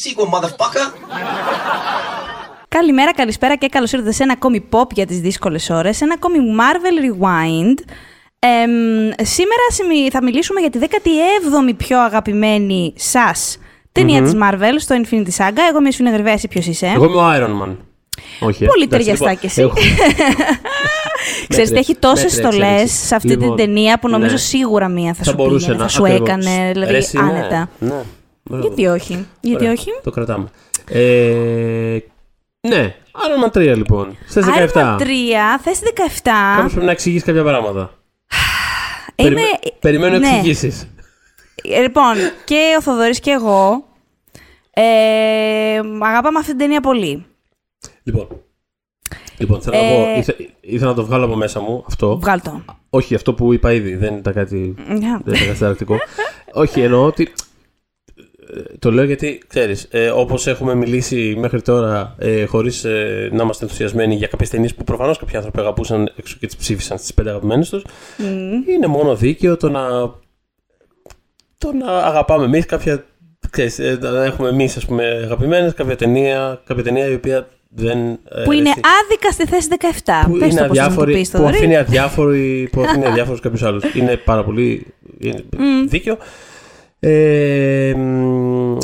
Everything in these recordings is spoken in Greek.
that sequel, motherfucker. Καλημέρα, καλησπέρα και καλώς ήρθατε σε ένα ακόμη pop για τις δύσκολες ώρες, ένα ακόμη Marvel Rewind. Εμ, σήμερα σημει- θα μιλήσουμε για τη 17η πιο αγαπημένη σας ταινία της Marvel στο Infinity Saga. Εγώ είμαι η Σφίνα Γρυβαία, εσύ ποιος είσαι; Εγώ είμαι ο Iron Man. Όχι. ε. Πολύ Εντάξει, ταιριαστά λοιπόν, κι εσύ. έχω- Ξέρετε, έχει τόσες μέτρια στολές εξέλιξη. σε αυτή Λοιπόν, την ταινία που νομίζω ναι. σίγουρα μία θα, Θα σου μπορούσε πήγαινε, να θα σου ακριβώς. έκανε, δηλαδή Ρε, εσύ, ναι. άνετα. Ναι. Μπράβο. Γιατί όχι, γιατί Ωραία, όχι; Το κρατάμε. Ε, ναι, Iron Man 3 λοιπόν. Στι 17. Iron Man 3, θέση 17. Κάπω πρέπει να εξηγήσει κάποια πράγματα. Είμαι... Περιμέ- Περιμένω ναι. εξηγήσεις. Ε, Λοιπόν, και ο Θοδωρής και εγώ ε, αγαπάμε αυτή την ταινία πολύ. Λοιπόν. Λοιπόν, θέλω να Ε, πω, ήθε- ήθελα να το βγάλω από μέσα μου αυτό. Βγάλ το. Όχι, αυτό που είπα ήδη, δεν ήταν κάτι Μια. Δεν ήταν κάτι συνταρακτικό. Όχι, εννοώ ότι. Ε, Το λέω γιατί, ξέρεις, ε, όπως έχουμε μιλήσει μέχρι τώρα ε, χωρίς ε, να είμαστε ενθουσιασμένοι για κάποιες ταινίες που προφανώς κάποιοι άνθρωποι αγαπούσαν έξω και τις ψήφισαν στις πέντε αγαπημένες τους, Μμ. είναι μόνο δίκαιο το να, το να αγαπάμε εμείς κάποια, ξέρεις, ε, να έχουμε εμείς ας πούμε αγαπημένες, κάποια ταινία, κάποια ταινία η οποία δεν... ε, Που είναι αρέσει. άδικα στη θέση 17. που Πες είναι το πώς θα μου το αδιάφοροι, πεις, που Θοδωρή. αφήνει αδιάφοροι, που αφήνει αδιάφορους κάποιους άλλους. Είναι πάρα πολύ είναι δίκαιο. Ε, μ,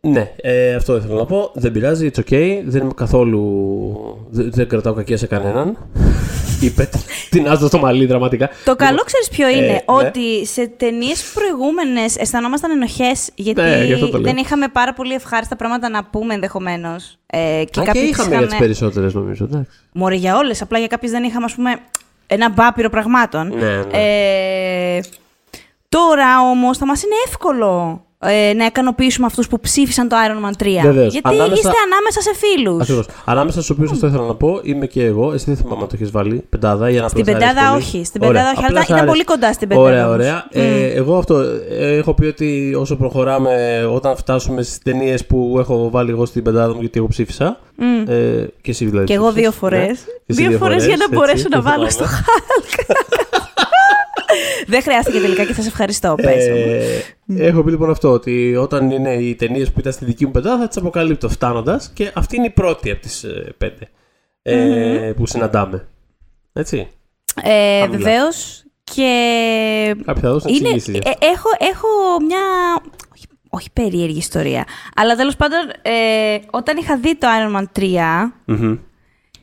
ναι, ε, αυτό ήθελα να πω. Δεν πειράζει, it's okay. Δεν είμαι καθόλου. Δεν, δεν κρατάω κακία σε κανέναν. Είπε. Την άζω στο μαλλί δραματικά. Το καλό ξέρεις ποιο είναι, ναι. ότι σε ταινίες προηγούμενες αισθανόμασταν ενοχές, γιατί Ναι, γι' αυτό το λέω. δεν είχαμε πάρα πολύ ευχάριστα πράγματα να πούμε ενδεχομένως. Ε, και Και, Α, και κάποιοι είχαμε για τις περισσότερες νομίζω. εντάξει. Μωρέ για όλες. Απλά για κάποιες δεν είχαμε, ας πούμε, ένα μπάπυρο πραγμάτων. Ναι, ναι. Ε, τώρα όμως θα μας είναι εύκολο ε, να ικανοποιήσουμε αυτούς που ψήφισαν το Iron Man 3. Βεβαίως. Γιατί Ανάμεσα- είστε ανάμεσα σε φίλους. Ακριβώς. Ανάμεσα στους οποίους αυτό ήθελα να πω είμαι και εγώ. Εσύ δεν θυμάμαι αν το έχεις βάλει. Πεντάδα ή ένα Στην απλά σ' αρέσει πεντάδα πολύ. όχι, στην Ωραία. πεντάδα όχι, Απλά αλλά σ' ήταν αρέσει. πολύ κοντά στην πεντάδα Ωραία, όμως. ωραία. Ε, εγώ αυτό ε, έχω πει ότι όσο προχωράμε, όταν φτάσουμε στις ταινίες που έχω βάλει εγώ στην πεντάδα μου, γιατί εγώ ψήφισα. Ε, και εσύ δηλαδή. Και εγώ ψήφισες, δύο φορές. ναι. Και εσύ Δύο φορές για να έτσι, μπορέσω να το βάλω στο θυμάμαι. Hulk. Δεν χρειάστηκε τελικά και θα σε ευχαριστώ. Πες μου. Ε, έχω πει λοιπόν αυτό, ότι όταν είναι οι ταινίες που ήταν στη δική μου πεντάδα θα τις αποκαλύπτω φτάνοντας και αυτή είναι η πρώτη από τις πέντε ε, που συναντάμε. Έτσι. Ε, χαμηλά. Βεβαίως. Και. Κάποιοι θα δώσουν Είναι, εξηγήσει. ε, έχω, έχω μια. Όχι, όχι περίεργη ιστορία. Αλλά τέλος πάντων, ε, όταν είχα δει το Iron Man 3,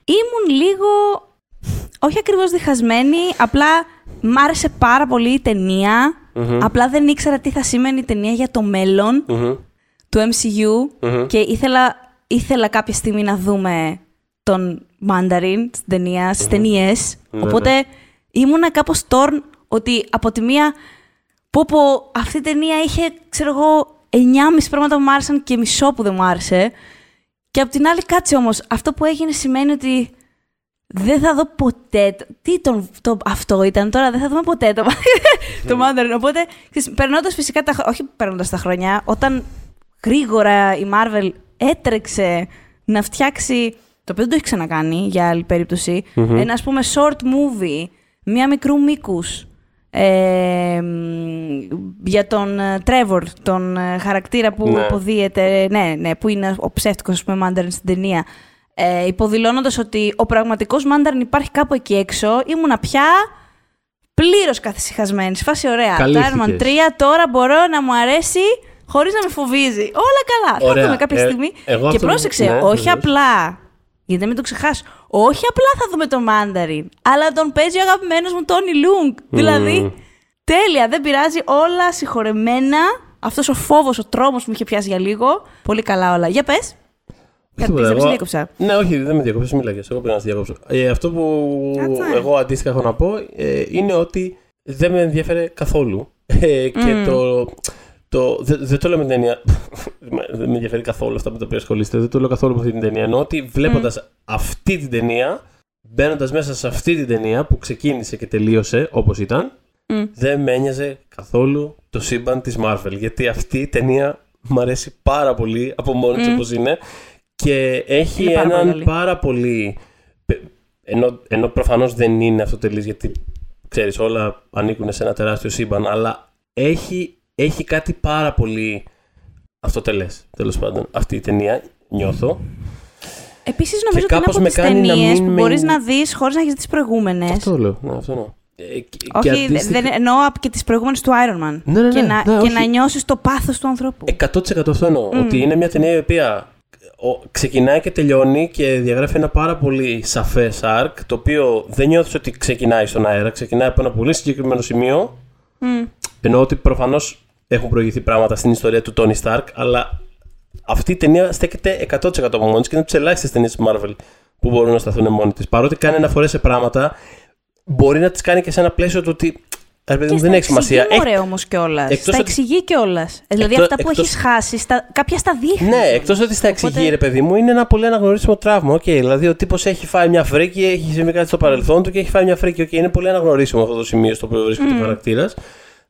ήμουν λίγο. Όχι ακριβώς διχασμένη, απλά μ' άρεσε πάρα πολύ η ταινια Απλά δεν ήξερα τι θα σημαίνει η ταινία για το μέλλον του MCU και ήθελα, ήθελα κάποια στιγμή να δούμε τον Mandarin στην ταινία, στις ταινίες. Ναι, Οπότε ήμουνα κάπως torn ότι από τη μία πω πω αυτή η ταινία είχε, ξέρω εγώ, 9,5 πράγματα που μου άρεσαν και μισό που δεν μου άρεσε. Και από την άλλη κάτσε όμως, αυτό που έγινε σημαίνει ότι δεν θα δω ποτέ. το- Τι τον, το, αυτό ήταν τώρα, δεν θα δούμε ποτέ το, το Mandarin. Οπότε, περνώντας φυσικά τα χ- Όχι περνώντας τα χρόνια, όταν γρήγορα η Marvel έτρεξε να φτιάξει. Το οποίο δεν το έχει ξανακάνει για άλλη περίπτωση, Ένα ας πούμε short movie, μία μικρού μήκους. Ε, μ, για τον ε, Trevor, τον ε, χαρακτήρα που Ναι. υποδίεται, ναι, ναι, που είναι ο ψεύτικος ας πούμε Mandarin στην ταινία, ε, υποδηλώνοντας ότι ο πραγματικός Mandarin υπάρχει κάπου εκεί έξω, ήμουνα πια πλήρως καθησυχασμένη. Σε φάση ωραία. Το Καλύφθηκες. Iron Man 3 τώρα μπορώ να μου αρέσει χωρίς να με φοβίζει. Όλα καλά. Θα Ωραία. δούμε κάποια Ε, στιγμή. εγώ και αυτό- πρόσεξε, ναι, όχι βεβαίως. απλά. Γιατί δεν μην το ξεχάσω. Όχι απλά θα δούμε τον Mandarin, αλλά τον παίζει ο αγαπημένος μου Τόνι Λούγκ. Δηλαδή, τέλεια, δεν πειράζει, όλα συγχωρεμένα. Αυτός ο φόβος, ο τρόμος που με είχε πιάσει για λίγο. Πολύ καλά όλα. Για πες. Κάτι Τίποτα, πεις, εγώ- σε διέκοψα. Ναι, όχι, δεν με διακόψει, μίλαγε. Εγώ πρέπει να σε διακόψω. Ε, αυτό που Κάτσε. εγώ αντίστοιχα έχω να πω ε, είναι ότι δεν με ενδιαφέρε καθόλου. Ε, και το. το δεν, δεν το λέω με την έννοια. δεν με ενδιαφέρει καθόλου αυτά με τα οποία ασχολείστε. Δεν το λέω καθόλου με αυτή την ταινία. Ενώ ότι βλέποντας αυτή την ταινία, μπαίνοντας μέσα σε αυτή την ταινία που ξεκίνησε και τελείωσε όπως ήταν, δεν με ένοιαζε καθόλου το σύμπαν της Marvel. Γιατί αυτή η ταινία μου αρέσει πάρα πολύ από μόνη της όπως είναι. Και έχει Είναι πάρα πολύ έναν καλή. πάρα πολύ. πε- Ενώ, ενώ προφανώς δεν είναι αυτοτελής γιατί ξέρεις όλα ανήκουν σε ένα τεράστιο σύμπαν, αλλά έχει, έχει κάτι πάρα πολύ αυτοτελές. Τέλος πάντων, αυτή η ταινία νιώθω. Επίσης, νομίζω Και ότι είναι κάπως από με τις κάνει να ταινίες μην που με- μπορείς να δεις χωρίς να έχεις δει τις προηγούμενες. Αυτό λέω. Ναι, αυτό εννοώ. Ε, και- και Όχι, δε- αντίστοιχα- δεν εννοώ από και τις προηγούμενες του Iron Man. Ναι, ναι, ναι, και να, ναι, και όχι. να νιώσεις το πάθος του ανθρώπου. 100% αυτό εννοώ. Ότι είναι μια ταινία η οποία ο- ξεκινάει και τελειώνει και διαγράφει ένα πάρα πολύ σαφές arc, το οποίο δεν νιώθεις ότι ξεκινάει στον αέρα, ξεκινάει από ένα πολύ συγκεκριμένο σημείο. Μμ. Εννοώ ότι προφανώς έχουν προηγηθεί πράγματα στην ιστορία του Tony Stark, αλλά αυτή η ταινία στέκεται 100% από μόνη της και είναι από τις ελάχιστες ταινίες Marvel που μπορούν να σταθούν μόνοι της. Παρότι κάνει αναφορές σε πράγματα, μπορεί να τις κάνει και σε ένα πλαίσιο του ότι. Ρε παιδί Και μου, στα δεν έχει σημασία. εξηγεί, Έχει- μωρέ, όμως κιόλας. Εκτός Στα ότι- εξηγεί κιόλας. Δηλαδή Εκτός- αυτά που εκτός- έχεις χάσει, στα... κάποια στα δείχνεις. Ναι, εκτός ότι στα εξηγεί, Οπότε- ρε παιδί μου, είναι ένα πολύ αναγνωρίσιμο τραύμα. Οκ, δηλαδή ο τύπος έχει φάει μια φρίκη, έχει συμβεί κάτι στο παρελθόν του και έχει φάει μια φρίκη. Οκ, είναι πολύ αναγνωρίσιμο αυτό το σημείο στο οποίο βρίσκεται ο χαρακτήρας.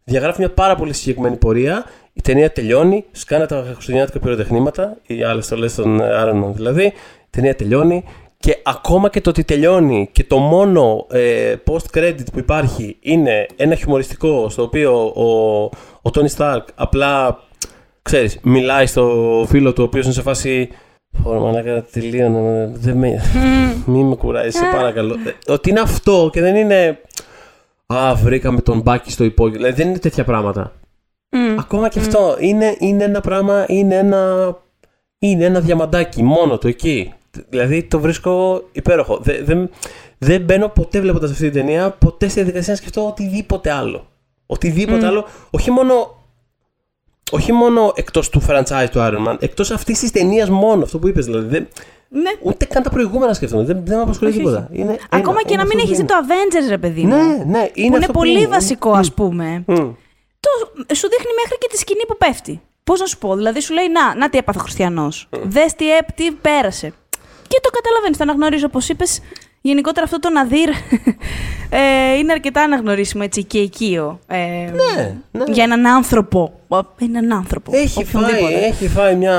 Διαγράφει μια πάρα πολύ συγκεκριμένη πορεία. Η ταινία τελειώνει, σκάνε τα χριστουγεννιάτικα πυροτεχνήματα, οι άλλες στολέ των Άρωνων δηλαδή. Η ταινία τελειώνει και ακόμα και το ότι τελειώνει και το μόνο ε, post-credit που υπάρχει είναι ένα χιουμοριστικό στο οποίο ο, ο Tony Stark απλά ξέρεις, μιλάει στο φίλο του ο οποίος είναι σε φάση Ωραία, μαλάκα, τελείωνε. Δεν με... Μη με κουράζεις, σε παρακαλώ. Ε, Ότι είναι αυτό και δεν είναι. Α, βρήκαμε τον μπάκι στο υπόγειο. Δηλαδή δεν είναι τέτοια πράγματα. Μμ. Ακόμα και αυτό είναι, είναι ένα πράγμα, είναι ένα, είναι ένα διαμαντάκι μόνο του εκεί. Δηλαδή το βρίσκω υπέροχο. Δεν, δεν, δεν μπαίνω ποτέ βλέποντας αυτή την ταινία, ποτέ στη διαδικασία να σκεφτώ οτιδήποτε άλλο. Οτιδήποτε άλλο, όχι μόνο, όχι μόνο εκτός του franchise του Iron Man, εκτός αυτής της ταινίας μόνο, αυτό που είπες δηλαδή. Δεν, Ναι. ούτε καν τα προηγούμενα σκεφτόμαι, δεν, δεν με απασχολεί Όχι, τίποτα. Είναι Ακόμα ένα, και να είναι μην αυτό έχεις που δει το Avengers, ρε παιδί μου. είναι. Ναι, ναι, είναι που είναι αυτό πολύ είναι. βασικό, ας πούμε. Μμ. Το, σου δείχνει μέχρι και τη σκηνή που πέφτει. Πώς να σου πω, δηλαδή σου λέει Να, να τι έπαθε ο Χριστιανός. Δες τι, έπ- τι πέρασε. Και το καταλαβαίνεις, το αναγνωρίζω. Όπως είπες, γενικότερα αυτό το Ναδύρ ε, είναι αρκετά αναγνωρίσιμο έτσι και οικείο. Ε, Ναι, ναι. Για έναν άνθρωπο. Ο- Έναν άνθρωπο. Έχει φάει, οποιονδήποτε. έχει φάει μια,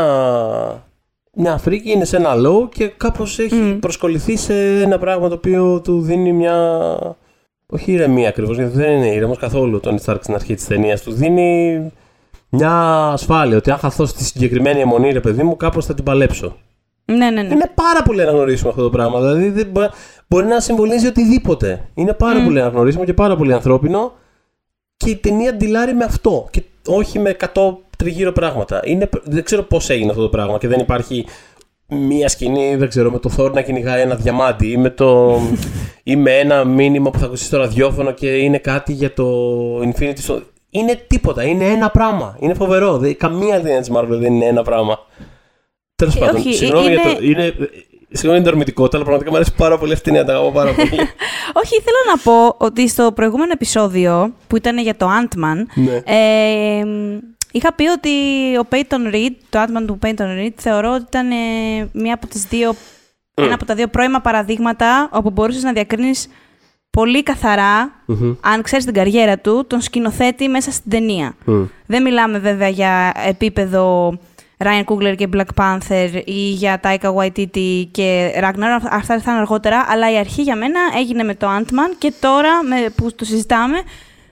μια φρίκη, είναι σε ένα low και κάπως έχει προσκοληθεί σε ένα πράγμα το οποίο του δίνει μια... Όχι ηρεμία ακριβώς, γιατί δεν είναι ήρεμος καθόλου τον Stark στην αρχή της ταινίας. Του δίνει μια ασφάλεια, ότι αν χαθώ στη συγκεκριμένη αιμονή, ρε παιδί μου, κάπως θα την παλέψω. Ναι, ναι, ναι. Είναι πάρα πολύ αναγνωρίσιμο αυτό το πράγμα. Δηλαδή δεν μπο- μπορεί να συμβολίζει οτιδήποτε. Είναι πάρα πολύ αναγνωρίσιμο και πάρα πολύ ανθρώπινο. Και η ταινία ντυλάρει με αυτό. Και όχι με 100 τριγύρω πράγματα. Είναι, δεν ξέρω πώς έγινε αυτό το πράγμα και δεν υπάρχει μία σκηνή, δεν ξέρω, με το Θόρ να κυνηγάει ένα διαμάντι ή με, το, ή με ένα μήνυμα που θα ακουσει στο ραδιόφωνο και είναι κάτι για το Infinity Stone. Είναι τίποτα. Είναι ένα πράγμα. Είναι φοβερό. Δεν, καμία ταινία της Marvel δεν είναι ένα πράγμα. Τέλος Ε, πάντων. όχι, συγγνώμη είναι- για το. Είναι, Συγγνώμη για την ορμητικότητα, αλλά πραγματικά μου αρέσει πάρα πολύ αυτή την ταινία. Τα αγαπώ πάρα πολύ. Όχι, θέλω να πω ότι στο προηγούμενο επεισόδιο που ήταν για το Ant-Man, Ναι. ε, είχα πει ότι ο Peyton Reed, το Ant-Man του Peyton Reed, θεωρώ ότι ήταν ε, μία από τις δύο, ένα από τα δύο πρώιμα παραδείγματα όπου μπορούσες να διακρίνεις πολύ καθαρά, Μμμ. αν ξέρεις την καριέρα του, τον σκηνοθέτη μέσα στην ταινία. Μμ. Δεν μιλάμε βέβαια για επίπεδο Ryan Coogler και Black Panther ή για Taika Waititi και Ragnar, αυτά ήρθαν αργότερα, αλλά η αρχή για μένα έγινε με το Ant-Man και τώρα με, που το συζητάμε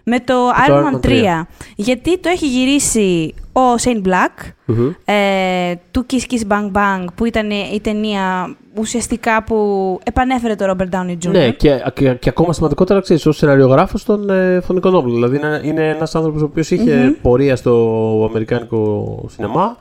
με το Iron Iron Man Man 3. 3. Γιατί το έχει γυρίσει ο Shane Black, Μμμ. ε, του Kiss Kiss Bang Bang, που ήταν η ταινία ουσιαστικά που επανέφερε το Robert Downey Jr. Ναι, και, και, και ακόμα σημαντικότερα, ξέρεις, ως σεναριογράφος των ε, φωνικών όπλων. Δηλαδή, είναι, είναι ένας άνθρωπος ο οποίος είχε πορεία στο αμερικάνικο σινεμά.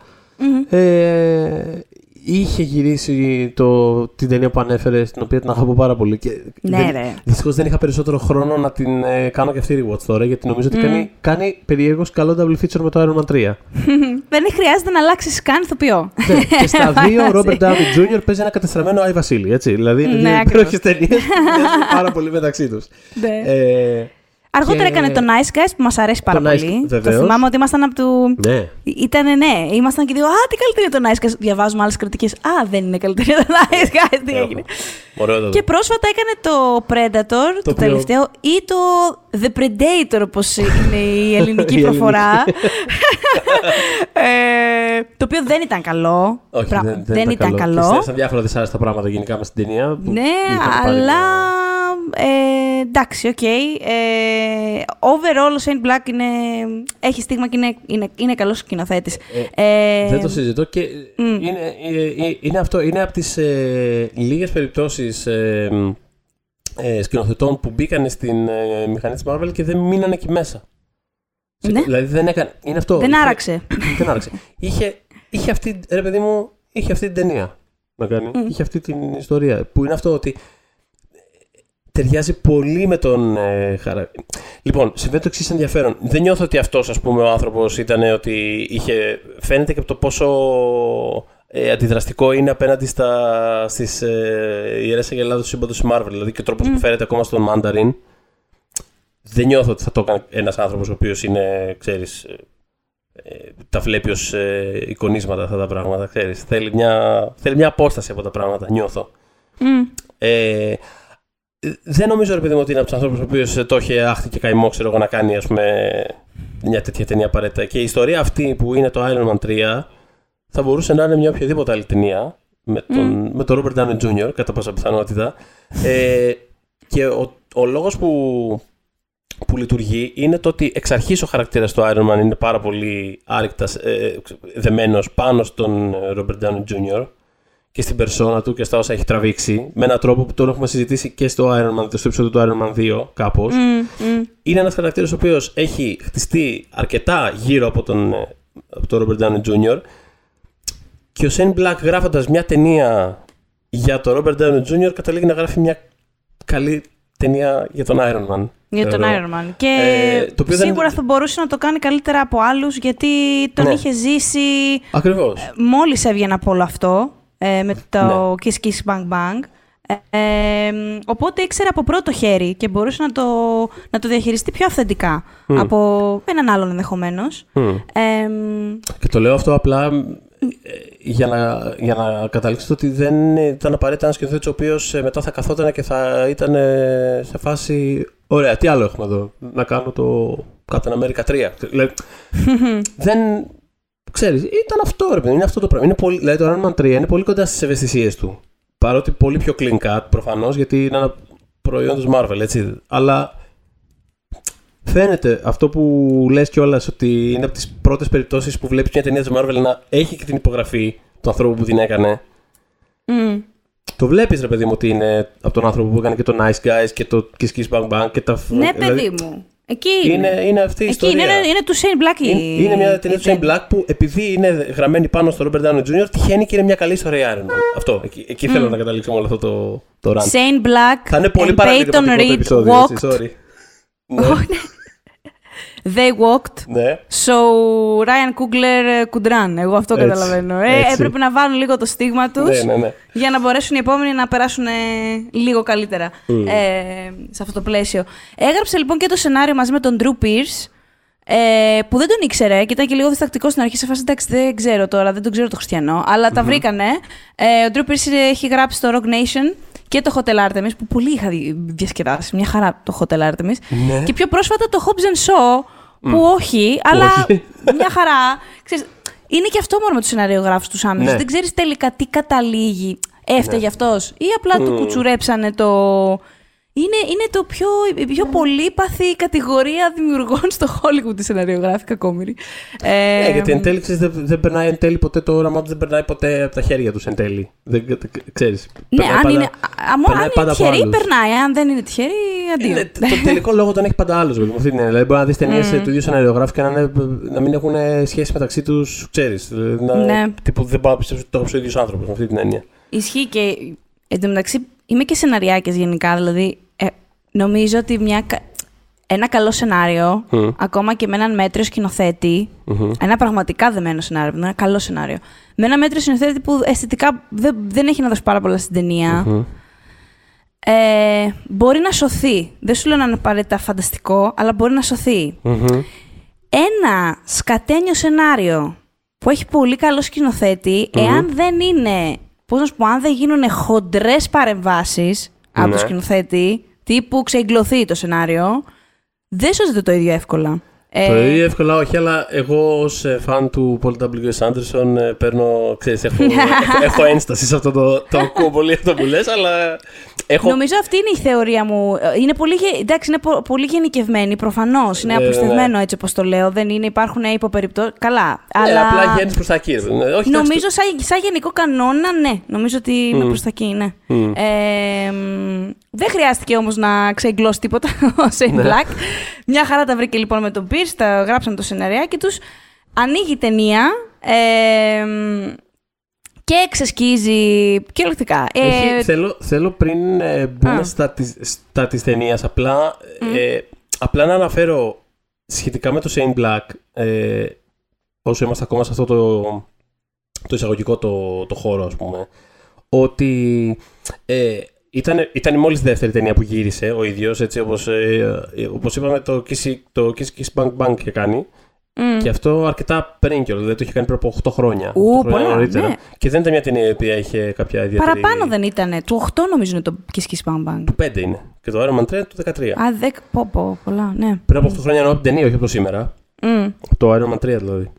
Ε, είχε γυρίσει το, την ταινία που ανέφερε, την οποία την αγαπώ πάρα πολύ. Και Ναι, δεν, ρε. Δυστυχώς δεν είχα περισσότερο χρόνο να την ε, κάνω και αυτή rewatch τώρα, γιατί νομίζω ότι κάνει, κάνει περιέργω καλό double feature με το Iron Man 3. Δεν χρειάζεται να αλλάξει καν ηθοποιό. ναι, και στα δύο ο Βάση. Robert Downey Jr. παίζει ένα κατεστραμμένο Άι Βασίλη. Έτσι. Δηλαδή είναι Ναι, δύο ακριβώς. υπέροχε ταινίε που μοιάζουν πάρα πολύ μεταξύ τους. Ναι. Ε, Αργότερα Και- έκανε το Nice Guys που μας αρέσει πάρα Το Nice- πολύ. βεβαίως. Το θυμάμαι ότι ήμασταν από του. ναι. Ήτανε ναι, ήμασταν και δύο. Α, τι καλύτερο είναι το Nice Guys. Διαβάζουμε άλλες κριτικές. Α, δεν είναι καλύτερο το Nice Guys. Τι έγινε. Ωραίο Και πρόσφατα έκανε το Predator, το, οποίο- τελευταίο, ή το The Predator, όπως είναι η ελληνική Η προφορά. ε, το οποίο δεν ήταν καλό. Όχι, Πρα- δεν, δεν, ήταν καλό. Και συνέβησαν διάφορα δυσάρεστα πράγματα γενικά μες στην ταινία. που Ναι, είχαν πάρει αλλά. Μια- Ε, εντάξει, οκ. Ε, overall, ο Shane Black είναι, έχει στίγμα και είναι, είναι, είναι καλός σκηνοθέτης. Ε, Δεν το συζητώ και είναι, ε, ε, είναι αυτό. Είναι από τις ε, λίγες περιπτώσεις ε, ε, σκηνοθετών που μπήκαν στην ε, μηχανή της Marvel και δεν μείνανε εκεί μέσα. Ναι. Δηλαδή δεν έκανε. Είναι αυτό. δεν Είχε- άραξε. δεν άραξε. Είχε, είχε αυτή, ρε παιδί μου, είχε αυτή την ταινία να κάνει. Είχε αυτή την ιστορία. Που είναι αυτό ότι ταιριάζει πολύ με τον ε, χαρακτήρα. Λοιπόν, συμβαίνει το εξής ενδιαφέρον. Δεν νιώθω ότι αυτός, ας πούμε, ο άνθρωπος ήταν ότι είχε. Φαίνεται και από το πόσο ε, αντιδραστικό είναι απέναντι στα, στις ε, ιερές αγελάδες του σύμπαντος της Marvel. Δηλαδή και ο τρόπος που φέρεται ακόμα στον Mandarin. Δεν νιώθω ότι θα το έκανε ένας άνθρωπος ο οποίος είναι, ξέρεις, ε, ε, τα βλέπει ως ε, εικονίσματα αυτά τα πράγματα, ξέρεις. Θέλει μια, θέλει μια απόσταση από τα πράγματα, νιώθω. Μμ. Ε, δεν νομίζω, ρε παιδί μου, ότι είναι από τους ανθρώπους ο οποίος το είχε άχτη και καημό, ξέρω εγώ, να κάνει ας πούμε, μια τέτοια ταινία απαραίτητα. Και η ιστορία αυτή που είναι το Iron Man 3 θα μπορούσε να είναι μια οποιαδήποτε άλλη ταινία με τον, με τον Robert Downey Jr. κατά πάσα πιθανότητα. Ε, και ο, ο λόγος που, που λειτουργεί είναι το ότι εξ αρχής ο χαρακτήρας του Iron Man είναι πάρα πολύ άρρηκτα ε, δεμένος πάνω στον ε, Robert Downey Jr. και στην περσόνα του και στα όσα έχει τραβήξει με έναν τρόπο που τον έχουμε συζητήσει και στο Iron Man, στο επεισόδιο του Iron Man 2 κάπως. Μμ, μμ. Είναι ένας χαρακτήρας ο οποίος έχει χτιστεί αρκετά γύρω από τον, ε, από τον Robert Downey Jr. Και ο Shane Black γράφοντας μια ταινία για τον Robert Downey Jr. καταλήγει να γράφει μια καλή ταινία για τον Iron Man. Για τον θεωρώ. Iron Man. Και Ε, το οποίο δεν- σίγουρα θα μπορούσε να το κάνει καλύτερα από άλλους γιατί τον Ναι. είχε ζήσει Ακριβώς. μόλις έβγαινε από όλο αυτό ε, με το Ναι. Kiss Kiss Bang Bang. Ε, ε, οπότε ήξερε από πρώτο χέρι και μπορούσε να το, να το διαχειριστεί πιο αυθεντικά από έναν άλλον ενδεχομένως. Μμ. Ε, Και το λέω αυτό απλά ε, για να, για να καταλήξετε ότι δεν ήταν απαραίτητα ένας σκηνοθέτης ο οποίος μετά θα καθόταν και θα ήταν ε, σε φάση. Ωραία, τι άλλο έχουμε εδώ. Να κάνω το Captain America 3. Δηλαδή, δεν. Ξέρεις, ήταν αυτό ρε παιδί, είναι αυτό το πράγμα. Είναι πολύ, δηλαδή το Iron Man 3 είναι πολύ κοντά στις ευαισθησίες του. Παρότι πολύ πιο clean cut προφανώς γιατί είναι ένα προϊόν της Marvel, έτσι. Αλλά φαίνεται αυτό που λες κιόλας ότι είναι από τις πρώτες περιπτώσεις που βλέπεις μια ταινία της Marvel να έχει και την υπογραφή του ανθρώπου που την έκανε. μ, Το βλέπεις ρε παιδί μου ότι είναι από τον άνθρωπο που έκανε και το Nice Guys και το Kiss Kiss Bang Bang και τα... ναι, δηλαδή, παιδί μου. Εκεί είναι. είναι, είναι αυτή η Εκεί ιστορία. είναι, είναι, είναι του Shane Black. η- Είναι, είναι μια ταινία η του Shane Black που επειδή είναι γραμμένη πάνω στο Robert Downey Jr. τυχαίνει και είναι μια καλή ιστορία Iron Man. Αυτό. Εκεί, εκεί θέλω να καταλήξω με όλο αυτό το, το run. Shane Black Θα είναι πολύ and παραδείγματο Peyton το Reed επεισόδιο. walked. Έτσι, sorry. Ναι, They walked. ναι. So Ryan Coogler uh, could run. Εγώ αυτό Έτσι, καταλαβαίνω. Ε, έτσι. έπρεπε να βάλουν λίγο το στίγμα τους ναι, ναι, ναι. για να μπορέσουν οι επόμενοι να περάσουν ε, λίγο καλύτερα ε, σε αυτό το πλαίσιο. Έγραψε λοιπόν και το σενάριο μαζί με τον Drew Pierce. Ε, που δεν τον ήξερε και ήταν και λίγο διστακτικό στην αρχή. Σε φάση εντάξει, δεν ξέρω τώρα, δεν τον ξέρω το χριστιανό. Αλλά τα βρήκανε. Ε, ο Drew Pierce έχει γράψει το Rock Nation και το Hotel Artemis, που πολύ είχα δι- διασκεδάσει. Μια χαρά το Hotel Artemis. Ναι. Και πιο πρόσφατα το Hobbs and Shaw, που όχι, αλλά Όχι. μια χαρά. Ξέρεις, είναι και αυτό μόνο με τους σεναριογράφους τους άμεσους. Ναι. Δεν ξέρεις τελικά τι καταλήγει. Έφταιγε αυτός ή απλά του κουτσουρέψανε το. Είναι, είναι το πιο, η πιο πολύπαθη κατηγορία δημιουργών στο Hollywood τη σεναριογράφη κακόμοιρη. Ε, Ναι, γιατί εν τέλει ξέρεις, δεν, δεν περνάει εν τέλει ποτέ το όραμά τους, δεν περνάει ποτέ από τα χέρια τους εν τέλει. Δεν, δεν- ξέρεις, ναι, περνάει αν πάντα- είναι, α, μόνο περνάει αν πάντα είναι από τυχερή, άλλους. περνάει. Αν δεν είναι τυχερή, αντίο. Είναι, το τελικό λόγο τον έχει πάντα άλλος. Με αυτή την έννοια. Δηλαδή, μπορεί να δεις ταινίες του ίδιου σεναριογράφου και να, είναι- να μην έχουν σχέση μεταξύ τους, ξέρεις. Να, Ναι. τύπου, δεν μπορώ να πιστέψω ότι το έγραψε ο ίδιος άνθρωπος με αυτή την έννοια. Ισχύει και εν τω μεταξύ είμαι και σεναριάκες γενικά, δηλαδή ε, νομίζω ότι μια, κα- ένα καλό σενάριο, Μμ. ακόμα και με έναν μέτριο σκηνοθέτη, ένα πραγματικά δεμένο σενάριο, ένα καλό σενάριο, με ένα μέτριο σκηνοθέτη που αισθητικά δεν, δεν έχει να δώσει πάρα πολλά στην ταινία, ε, μπορεί να σωθεί. Δεν σου λέω να είναι απαραίτητα φανταστικό, αλλά μπορεί να σωθεί. Ένα σκατένιο σενάριο που έχει πολύ καλό σκηνοθέτη, εάν δεν είναι, πώς να σου πω, αν δεν γίνουν χοντρές παρεμβάσεις από Ναι. το σκηνοθέτη, τύπου ξεγκλωθεί το σενάριο, δεν σώζεται το ίδιο εύκολα. Ε, Το ίδιο εύκολα όχι, αλλά εγώ ως φαν του Paul W.S. Anderson ε, παίρνω, ξέρεις, έχω, έχω, έχω ένστασης σε αυτό το, το ακούω πολύ αυτό που λες, αλλά έχω... Νομίζω αυτή είναι η θεωρία μου. Ε, Είναι πολύ, γε- εντάξει, είναι πο- πολύ γενικευμένη, προφανώς. Είναι Ναι, απλουστευμένο έτσι όπως το λέω. Δεν είναι, υπάρχουν υποπεριπτώσεις. Καλά. Ναι, αλλά απλά γέννεις προς τα εκεί. ρε παιδί μου. Όχι, εντάξει, νομίζω σαν, σαν γενικό κανόνα, ναι. Νομίζω ότι είμαι προς τα εκεί, ναι. Μμ. Ε, μ, δεν χρειάστηκε όμως να ξεγκλώσει τίποτα ο Shane Ναι. Black. Μια χαρά τα βρήκε λοιπόν με τον Pierce, τα γράψαν το σεναριάκι τους. Ανοίγει η ταινία ε, μ, και ξεσκίζει κυριολεκτικά. Ε, Έχει, θέλω, θέλω πριν ε, μπούμε Α. στα, της, στα της ταινίας, απλά, ε, απλά να αναφέρω σχετικά με το Shane Black, ε, όσο είμαστε ακόμα σε αυτό το, το εισαγωγικό το, το χώρο, ας πούμε, ότι ε, ήταν, ήταν η μόλις δεύτερη ταινία που γύρισε ο ίδιος, έτσι όπως, ε, ε, όπως είπαμε το Kiss, το Kiss Kiss Bang Bang είχε κάνει. μ, Και αυτό αρκετά πριν κιόλας, δηλαδή το είχε κάνει πριν από 8 χρόνια. Ου, 8 χρόνια πολλά, νωρίτερα. ναι. Και δεν ήταν μια ταινία η οποία είχε κάποια ιδιαίτερη... Παραπάνω δεν ήταν. Του 8 νομίζω είναι το Kiss Kiss Bang Bang. Του 5 είναι. Και το Iron Man 3 του 13. Α, δέκ, πω, πω, πολλά, ναι. Πριν από 8 χρόνια εννοώ από την ταινία, όχι από το σήμερα. Μ. Το Iron Man 3 δηλαδή.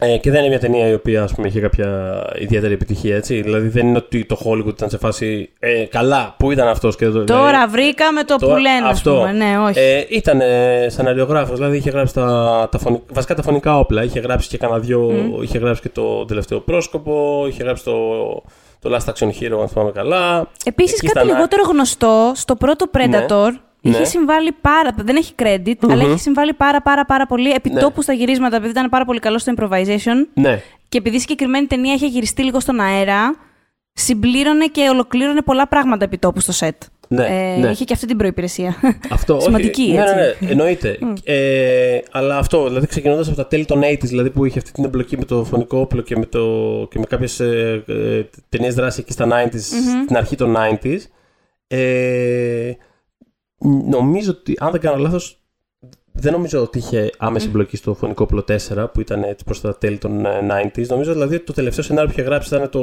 Ε, και δεν είναι μια ταινία η οποία ας πούμε, είχε κάποια ιδιαίτερη επιτυχία, έτσι. Δηλαδή δεν είναι ότι το Hollywood ήταν σε φάση. Ε, καλά, πού ήταν αυτός και το. Τώρα δηλαδή, βρήκαμε το τώρα- που λένε, ας αυτό. πούμε. Ναι, όχι. Ε, ήταν ε, σαναριογράφο, δηλαδή είχε γράψει τα, τα φωνη- βασικά τα φωνικά όπλα. Είχε γράψει και κανένα δυο. Είχε γράψει και το τελευταίο πρόσκοπο. Είχε γράψει το, το Last Action Hero, αν θυμάμαι καλά. Επίσης, εκεί κάτι στα να- λιγότερο γνωστό, στο πρώτο Predator είχε Ναι. συμβάλει πάρα. Δεν έχει credit, αλλά έχει συμβάλει πάρα, πάρα, πάρα πολύ επιτόπου στα γυρίσματα, επειδή ήταν πάρα πολύ καλό στο improvisation Ναι, και επειδή η συγκεκριμένη ταινία είχε γυριστεί λίγο στον αέρα, συμπλήρωνε και ολοκλήρωνε πολλά πράγματα επιτόπου στο set. ναι, ε, ναι. Είχε και αυτή την προπηρεσία. Αυτό, Σημαντική, όχι, ναι, έτσι. ναι, ναι, εννοείται. ε, αλλά αυτό, δηλαδή ξεκινώντας από τα τέλη των 80s, δηλαδή που είχε αυτή την εμπλοκή με το φωνικό όπλο και με, το, και με κάποιες ε, ε, ταινίες δράση εκεί στα 90s, στην αρχή των 90s. Ε, νομίζω ότι, αν δεν κάνω λάθος, δεν νομίζω ότι είχε άμεση εμπλοκή στο φωνικό όπλο 4 που ήταν έτσι προς τα τέλη των ε, 90s. Νομίζω δηλαδή ότι το τελευταίο σενάριο που είχε γράψει ήταν το,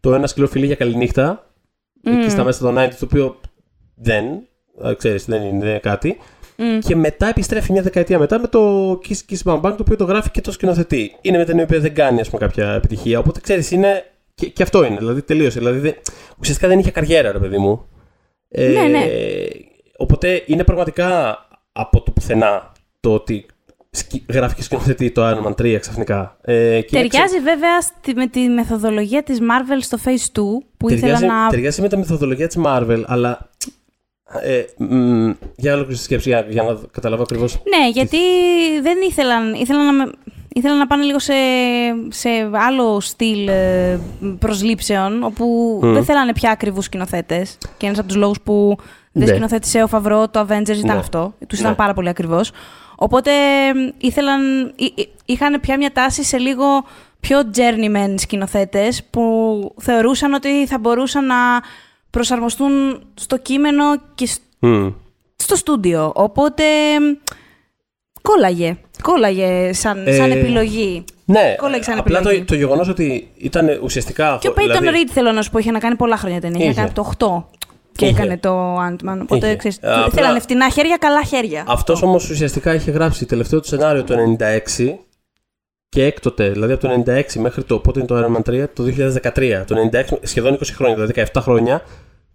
το Ένα σκυλό φιλί για καληνύχτα. Εκεί στα μέσα των 90s, το οποίο δεν, ε, ξέρεις, δεν είναι, δεν είναι κάτι. Μμ. Και μετά επιστρέφει μια δεκαετία μετά με το Kiss Kiss Bang Bang, το οποίο το γράφει και το σκηνοθετεί. Είναι με ταινία που δεν κάνει ας πούμε, κάποια επιτυχία. Οπότε ξέρεις, είναι. Και, και αυτό είναι. Δηλαδή τελείωσε. Δηλαδή, δεν- ουσιαστικά δεν είχε καριέρα, ρε παιδί μου. Ε, Ναι, ναι. Οπότε είναι πραγματικά από το πουθενά το ότι σκη- γράφει και σκηνοθετεί το Iron Man 3 ξαφνικά. Ε, και είναι Ταιριάζει βέβαια στη- με τη μεθοδολογία της Marvel στο Phase 2 που ήθελα ταιριάζει, να ταιριάζει με τα μεθοδολογία της Marvel, αλλά... Ε, μ, για ολόκληρη τη σκέψη, για, για να καταλάβω ακριβώς. Ναι, γιατί δεν ήθελαν, ήθελαν, να, με- ήθελαν να πάνε λίγο σε, σε άλλο στυλ ε, προσλήψεων, όπου δεν θέλανε πια ακριβούς σκηνοθέτες. Και ένας από τους λόγους που δεν Ναι. σκηνοθέτησε ο Φαβρό το Avengers ήταν Ναι. αυτό. Τους Ναι. ήταν πάρα πολύ ακριβώς. Οπότε ε, ήθελαν, εί- εί- είχαν πια μια τάση σε λίγο πιο journeyman σκηνοθέτες που θεωρούσαν ότι θα μπορούσαν να προσαρμοστούν στο κείμενο και σ- Μ. στο στούντιο. Οπότε μ, κόλλαγε. Κόλλαγε σαν, σαν Ε, επιλογή. Ναι, Κόλλαγε σαν απλά το, επιλογή. το γεγονός ότι ήταν ουσιαστικά. Και ο Peyton δηλαδή, Reed θέλω να σου πω είχε να κάνει πολλά χρόνια ταινία. Είχε Είχε. κάνει το 8 και Είχε. έκανε το Ant-Man. Οπότε Είχε. ξέρεις, Ε, απλά- θέλανε φτηνά χέρια, καλά χέρια. Αυτός όμως ουσιαστικά είχε γράψει τελευταίο του σενάριο το 96 και έκτοτε, δηλαδή από το 96 μέχρι το πότε είναι το Iron Man 3, το 2013. Το 96, σχεδόν 20 χρόνια, δηλαδή 17 χρόνια.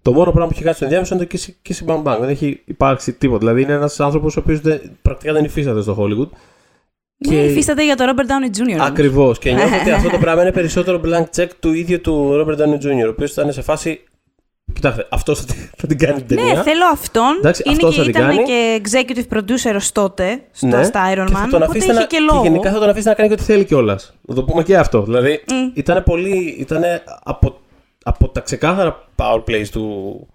Το μόνο πράγμα που έχει κάνει στο ενδιάμεσο είναι το Kiss, Kiss Bang Bang. Δεν έχει υπάρξει τίποτα. Δηλαδή είναι ένας άνθρωπος ο οποίος πρακτικά δεν υφίσταται στο Hollywood. Ναι, υφίσταται για το Robert Downey Jr. Ακριβώς. Και νιώθω ότι αυτό το πράγμα είναι περισσότερο blank check του ίδιου του Robert Downey Jr. Ο οποίος ήταν σε φάση. Κοιτάξτε, αυτός θα, την- θα την κάνει την ταινία. Ναι, θέλω αυτόν. Εντάξει, είναι αυτός και, θα την ήταν κάνει. και executive producer ως τότε στο, Ναι, στα Iron και θα Man. τον Οπότε αφήσετε είχε να, και λόγο. γενικά θα τον αφήσει να κάνει και ό,τι θέλει κιόλας. Να το πούμε και αυτό. Δηλαδή Μμ. ήταν πολύ. ήταν από, από τα ξεκάθαρα power plays του,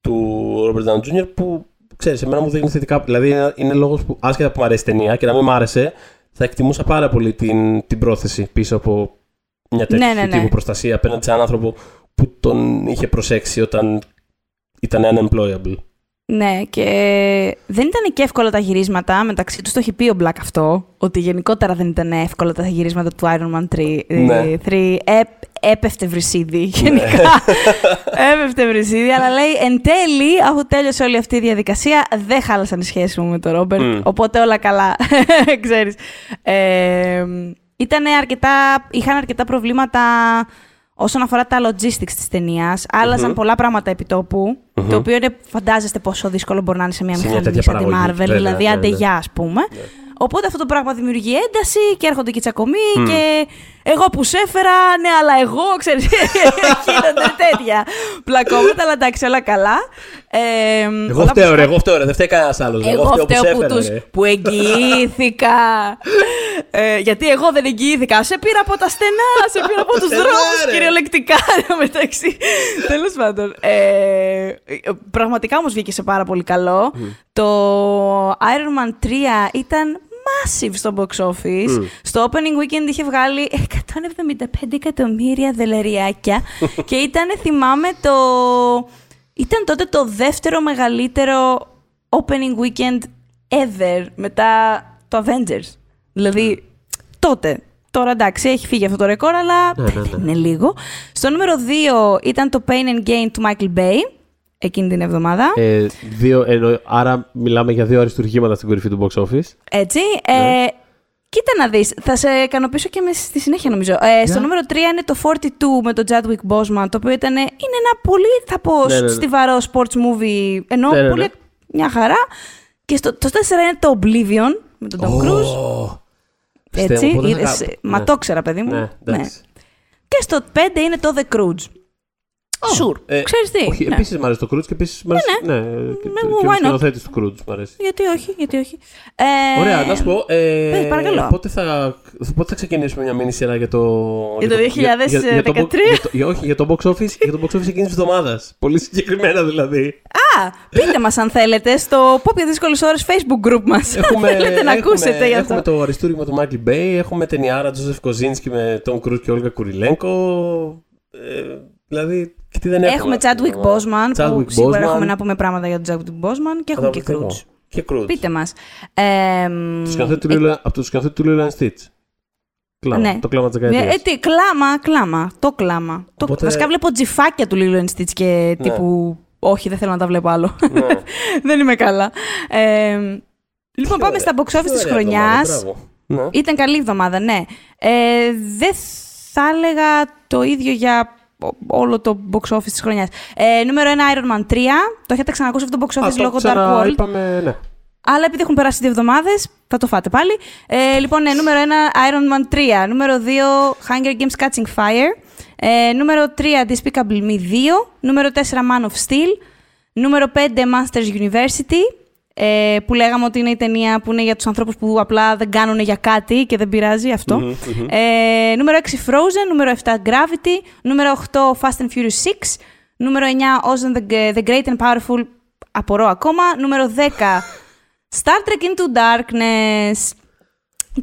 του Robert Downey Jr. που ξέρεις, εμένα μου δείχνει θετικά. Δηλαδή είναι, είναι λόγος που άσχετα που μου αρέσει η ταινία και να μην μου άρεσε, θα εκτιμούσα πάρα πολύ την, την πρόθεση πίσω από μια τέτοια Ναι, ναι, ναι. τύπου προστασία απέναντι σε έναν άνθρωπο που τον είχε προσέξει όταν ήταν unemployable. Ναι, και δεν ήταν και εύκολα τα γυρίσματα. Μεταξύ τους το έχει πει ο Black αυτό, ότι γενικότερα δεν ήταν εύκολα τα γυρίσματα του Iron Man 3. Ναι. 3 έπ, έπεφτε βρυσίδι, γενικά. έπεφτε βρυσίδι, αλλά λέει εν τέλει, αφού τέλειωσε όλη αυτή η διαδικασία, δεν χάλασαν οι σχέσεις μου με τον Ρόμπερτ. Μμ. Οπότε όλα καλά, ξέρεις. Ε, ήτανε αρκετά, είχαν αρκετά προβλήματα όσον αφορά τα logistics της ταινίας. Άλλαζαν πολλά πράγματα επί τόπου, το οποίο είναι, φαντάζεστε πόσο δύσκολο μπορεί να είναι σε μια Σε μια μηχανή τέτοια σαν τη παραγωγή, Marvel, βέβαια, δηλαδή ναι, άντε ναι. γεια, ας πούμε. Οπότε αυτό το πράγμα δημιουργεί ένταση και έρχονται και τσακωμοί και εγώ που σε έφερα, ναι, αλλά εγώ, ξέρεις, γίνονται τέτοια πλακώματα, αλλά εντάξει, όλα καλά. Ε, Εγώ όλα φταίω, που- ρε, εγώ φταίω, ρε. Δεν φταίει κανένας άλλος. εγώ φταίω φταίω σε που, έφερα, τους, ρε. που εγγυήθηκα. ε, γιατί εγώ δεν εγγυήθηκα. Σε πήρα από τα στενά, σε πήρα από τους Στενά, δρόμους, ρε. κυριολεκτικά εν τω μεταξύ. Τέλος πάντων. Ε, πραγματικά όμως βγήκε σε πάρα πολύ καλό. Το Iron Man 3 ήταν massive στο box office. Στο opening weekend είχε βγάλει 175 εκατομμύρια δελεριάκια και ήταν, θυμάμαι, το... Ήταν τότε το δεύτερο μεγαλύτερο opening weekend ever μετά το Avengers. Δηλαδή, τότε. Τώρα εντάξει, έχει φύγει αυτό το ρεκόρ, αλλά Ναι, ναι, ναι. δεν είναι λίγο. Στο νούμερο 2 ήταν το Pain and Gain του Michael Bay εκείνη την εβδομάδα. Ε, δύο, εννοώ- άρα μιλάμε για δύο αριστουργήματα στην κορυφή του box office. Έτσι. Ναι. Ε, κοίτα να δεις, θα σε ικανοποιήσω και με στη συνέχεια νομίζω. Ε, Στο Για. νούμερο 3 είναι το 42 με τον Chadwick Boseman, το οποίο ήταν, είναι ένα πολύ, θα πω, Ναι, ναι, ναι. στιβαρό sports movie, ενώ Ναι, ναι, πολύ ναι. μια χαρά. Και στο, το 4 είναι το Oblivion με τον Tom Cruise. Ω, Έτσι, πιστεύω, πότε θα είδες, κα- μα ναι. το ξέρα, παιδί μου. Ναι, εντάξει. Και στο 5 είναι το The Cruise. Σουρ. Ε, Ξέρεις τι; Όχι, ναι. επίσης μου αρέσει το Κρούτ και επίσης μου αρέσει. Ναι, και, Ναι, και why ο not? σκηνοθέτης του Κρούτ μου αρέσει. Γιατί όχι, γιατί όχι. Ε, Ωραία, να σου πω. Ε, πες, παρακαλώ. Πότε θα, πότε θα ξεκινήσουμε μια μίνι σειρά για το. Για το 2013? για το- για- όχι, για το box office, για το box office εκείνης της εβδομάδας. Πολύ συγκεκριμένα δηλαδή. Α, πείτε μας αν θέλετε στο Πιο Δύσκολες Ώρες Facebook group μας. αν θέλετε να ακούσετε γι' αυτό. έχουμε το αριστούργημα του Μάικλ Μπέι, έχουμε ταινιάρα Τζόζεφ Κοζίνσκι με τον Κρουζ και Όλγα Κουριλένκο. Ε, δηλαδή, και τι δεν έχουμε. Έχουμε αυτή τη Chadwick εβδομάδα. Boseman, που Chadwick σίγουρα Boseman. έχουμε να πούμε πράγματα για τον Chadwick Boseman και Θα έχουμε τα και πω Cruz. εγώ. Και Κρουζ. Πείτε μας. Ε, Το σκηνοθέτη του Lilo- Από το σκηνοθέτη του Lilo and Stitch. Κλάμα. Ναι. Το κλάμα της ε, δεκαετίας. ε, τι, κλάμα, κλάμα. Το κλάμα. Το, Οπότε- Βασικά βλέπω τζιφάκια του Lilo and Stitch και τύπου. Όχι, δεν θέλω να τα βλέπω άλλο. Ναι. δεν είμαι καλά. Ε, λοιπόν, πάμε στα box office της χρονιάς. Ναι. Ήταν καλή εβδομάδα, ναι. Ε, δεν θα έλεγα το ίδιο για όλο το box office της χρονιάς. Ε, νούμερο 1, Iron Man 3. Το έχετε ξανακούσει αυτό το box office Α, το λόγω ξέρα, Dark World. Είπαμε, ναι. Αλλά επειδή έχουν περάσει δύο εβδομάδες, θα το φάτε πάλι. Ε, λοιπόν, ναι, νούμερο 1, Iron Man 3. Νούμερο 2, Hunger Games Catching Fire. Ε, νούμερο 3, Despicable Me 2. Νούμερο 4, Man of Steel. Νούμερο 5, Masters University. Ε, που λέγαμε ότι είναι η ταινία που είναι για τους ανθρώπους που απλά δεν κάνουν για κάτι και δεν πειράζει αυτό. Ε, νούμερο 6, Frozen. Νούμερο 7, Gravity. Νούμερο 8, Fast and Furious 6. Νούμερο 9, Ocean the, the Great and Powerful. Απορώ ακόμα. Νούμερο 10, Star Trek Into Darkness.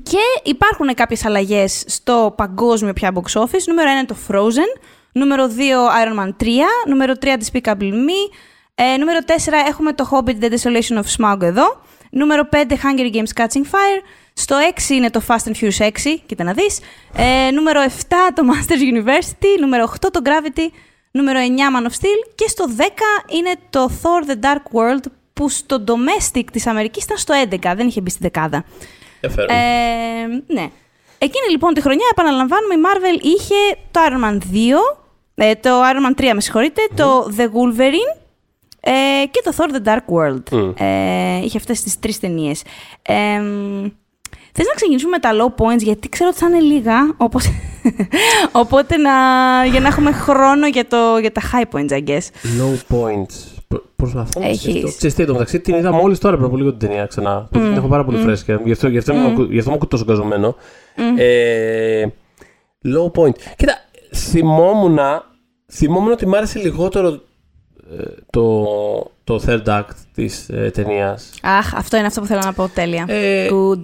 Και υπάρχουν κάποιες αλλαγές στο παγκόσμιο πια box office. Νούμερο 1 είναι το Frozen. Νούμερο 2 Iron Man 3. Νούμερο 3 Despicable Me. Ε, νούμερο 4 έχουμε το Hobbit The Desolation of Smaug εδώ. Νούμερο 5 Hunger Games Catching Fire. Στο 6 είναι το Fast and Furious 6. Κοίτα να δεις. Ε, νούμερο 7 το Masters University. Νούμερο 8 το Gravity. Νούμερο 9 Man of Steel. Και στο 10 είναι το Thor The Dark World που στο domestic της Αμερικής ήταν στο 11. Δεν είχε μπει στη δεκάδα. Ενδιαφέρον. Ε, ναι. Εκείνη λοιπόν τη χρονιά, επαναλαμβάνουμε, η Marvel είχε το Iron Man 2, ε, το Iron Man 3, με συγχωρείτε, το The Wolverine ε, και το Thor The Dark World. Μμ. Ε, είχε αυτές τις τρεις ταινίες. Ε, θες να ξεκινήσουμε με τα low points, γιατί ξέρω ότι θα είναι λίγα, όπως... οπότε να, για να έχουμε χρόνο για, το, για τα high points, I guess. Low points. Προ- Προσπαθώ να Έχεις. σκεφτώ. Ξέρεις τι, εντωμεταξύ την είδα μόλις τώρα πριν από λίγο την ταινία ξανά. Την έχω πάρα πολύ φρέσκια. Γι' αυτό, γι αυτό, είμαι- γι' αυτό είμαι τόσο καζωμένο. Ε, low point. Κοίτα, θυμόμουν, θυμόμουν ότι μ' άρεσε λιγότερο ε, το, το third act της ε, ταινίας. Αχ, αυτό είναι αυτό που θέλω να πω, τέλεια. Ε, Good.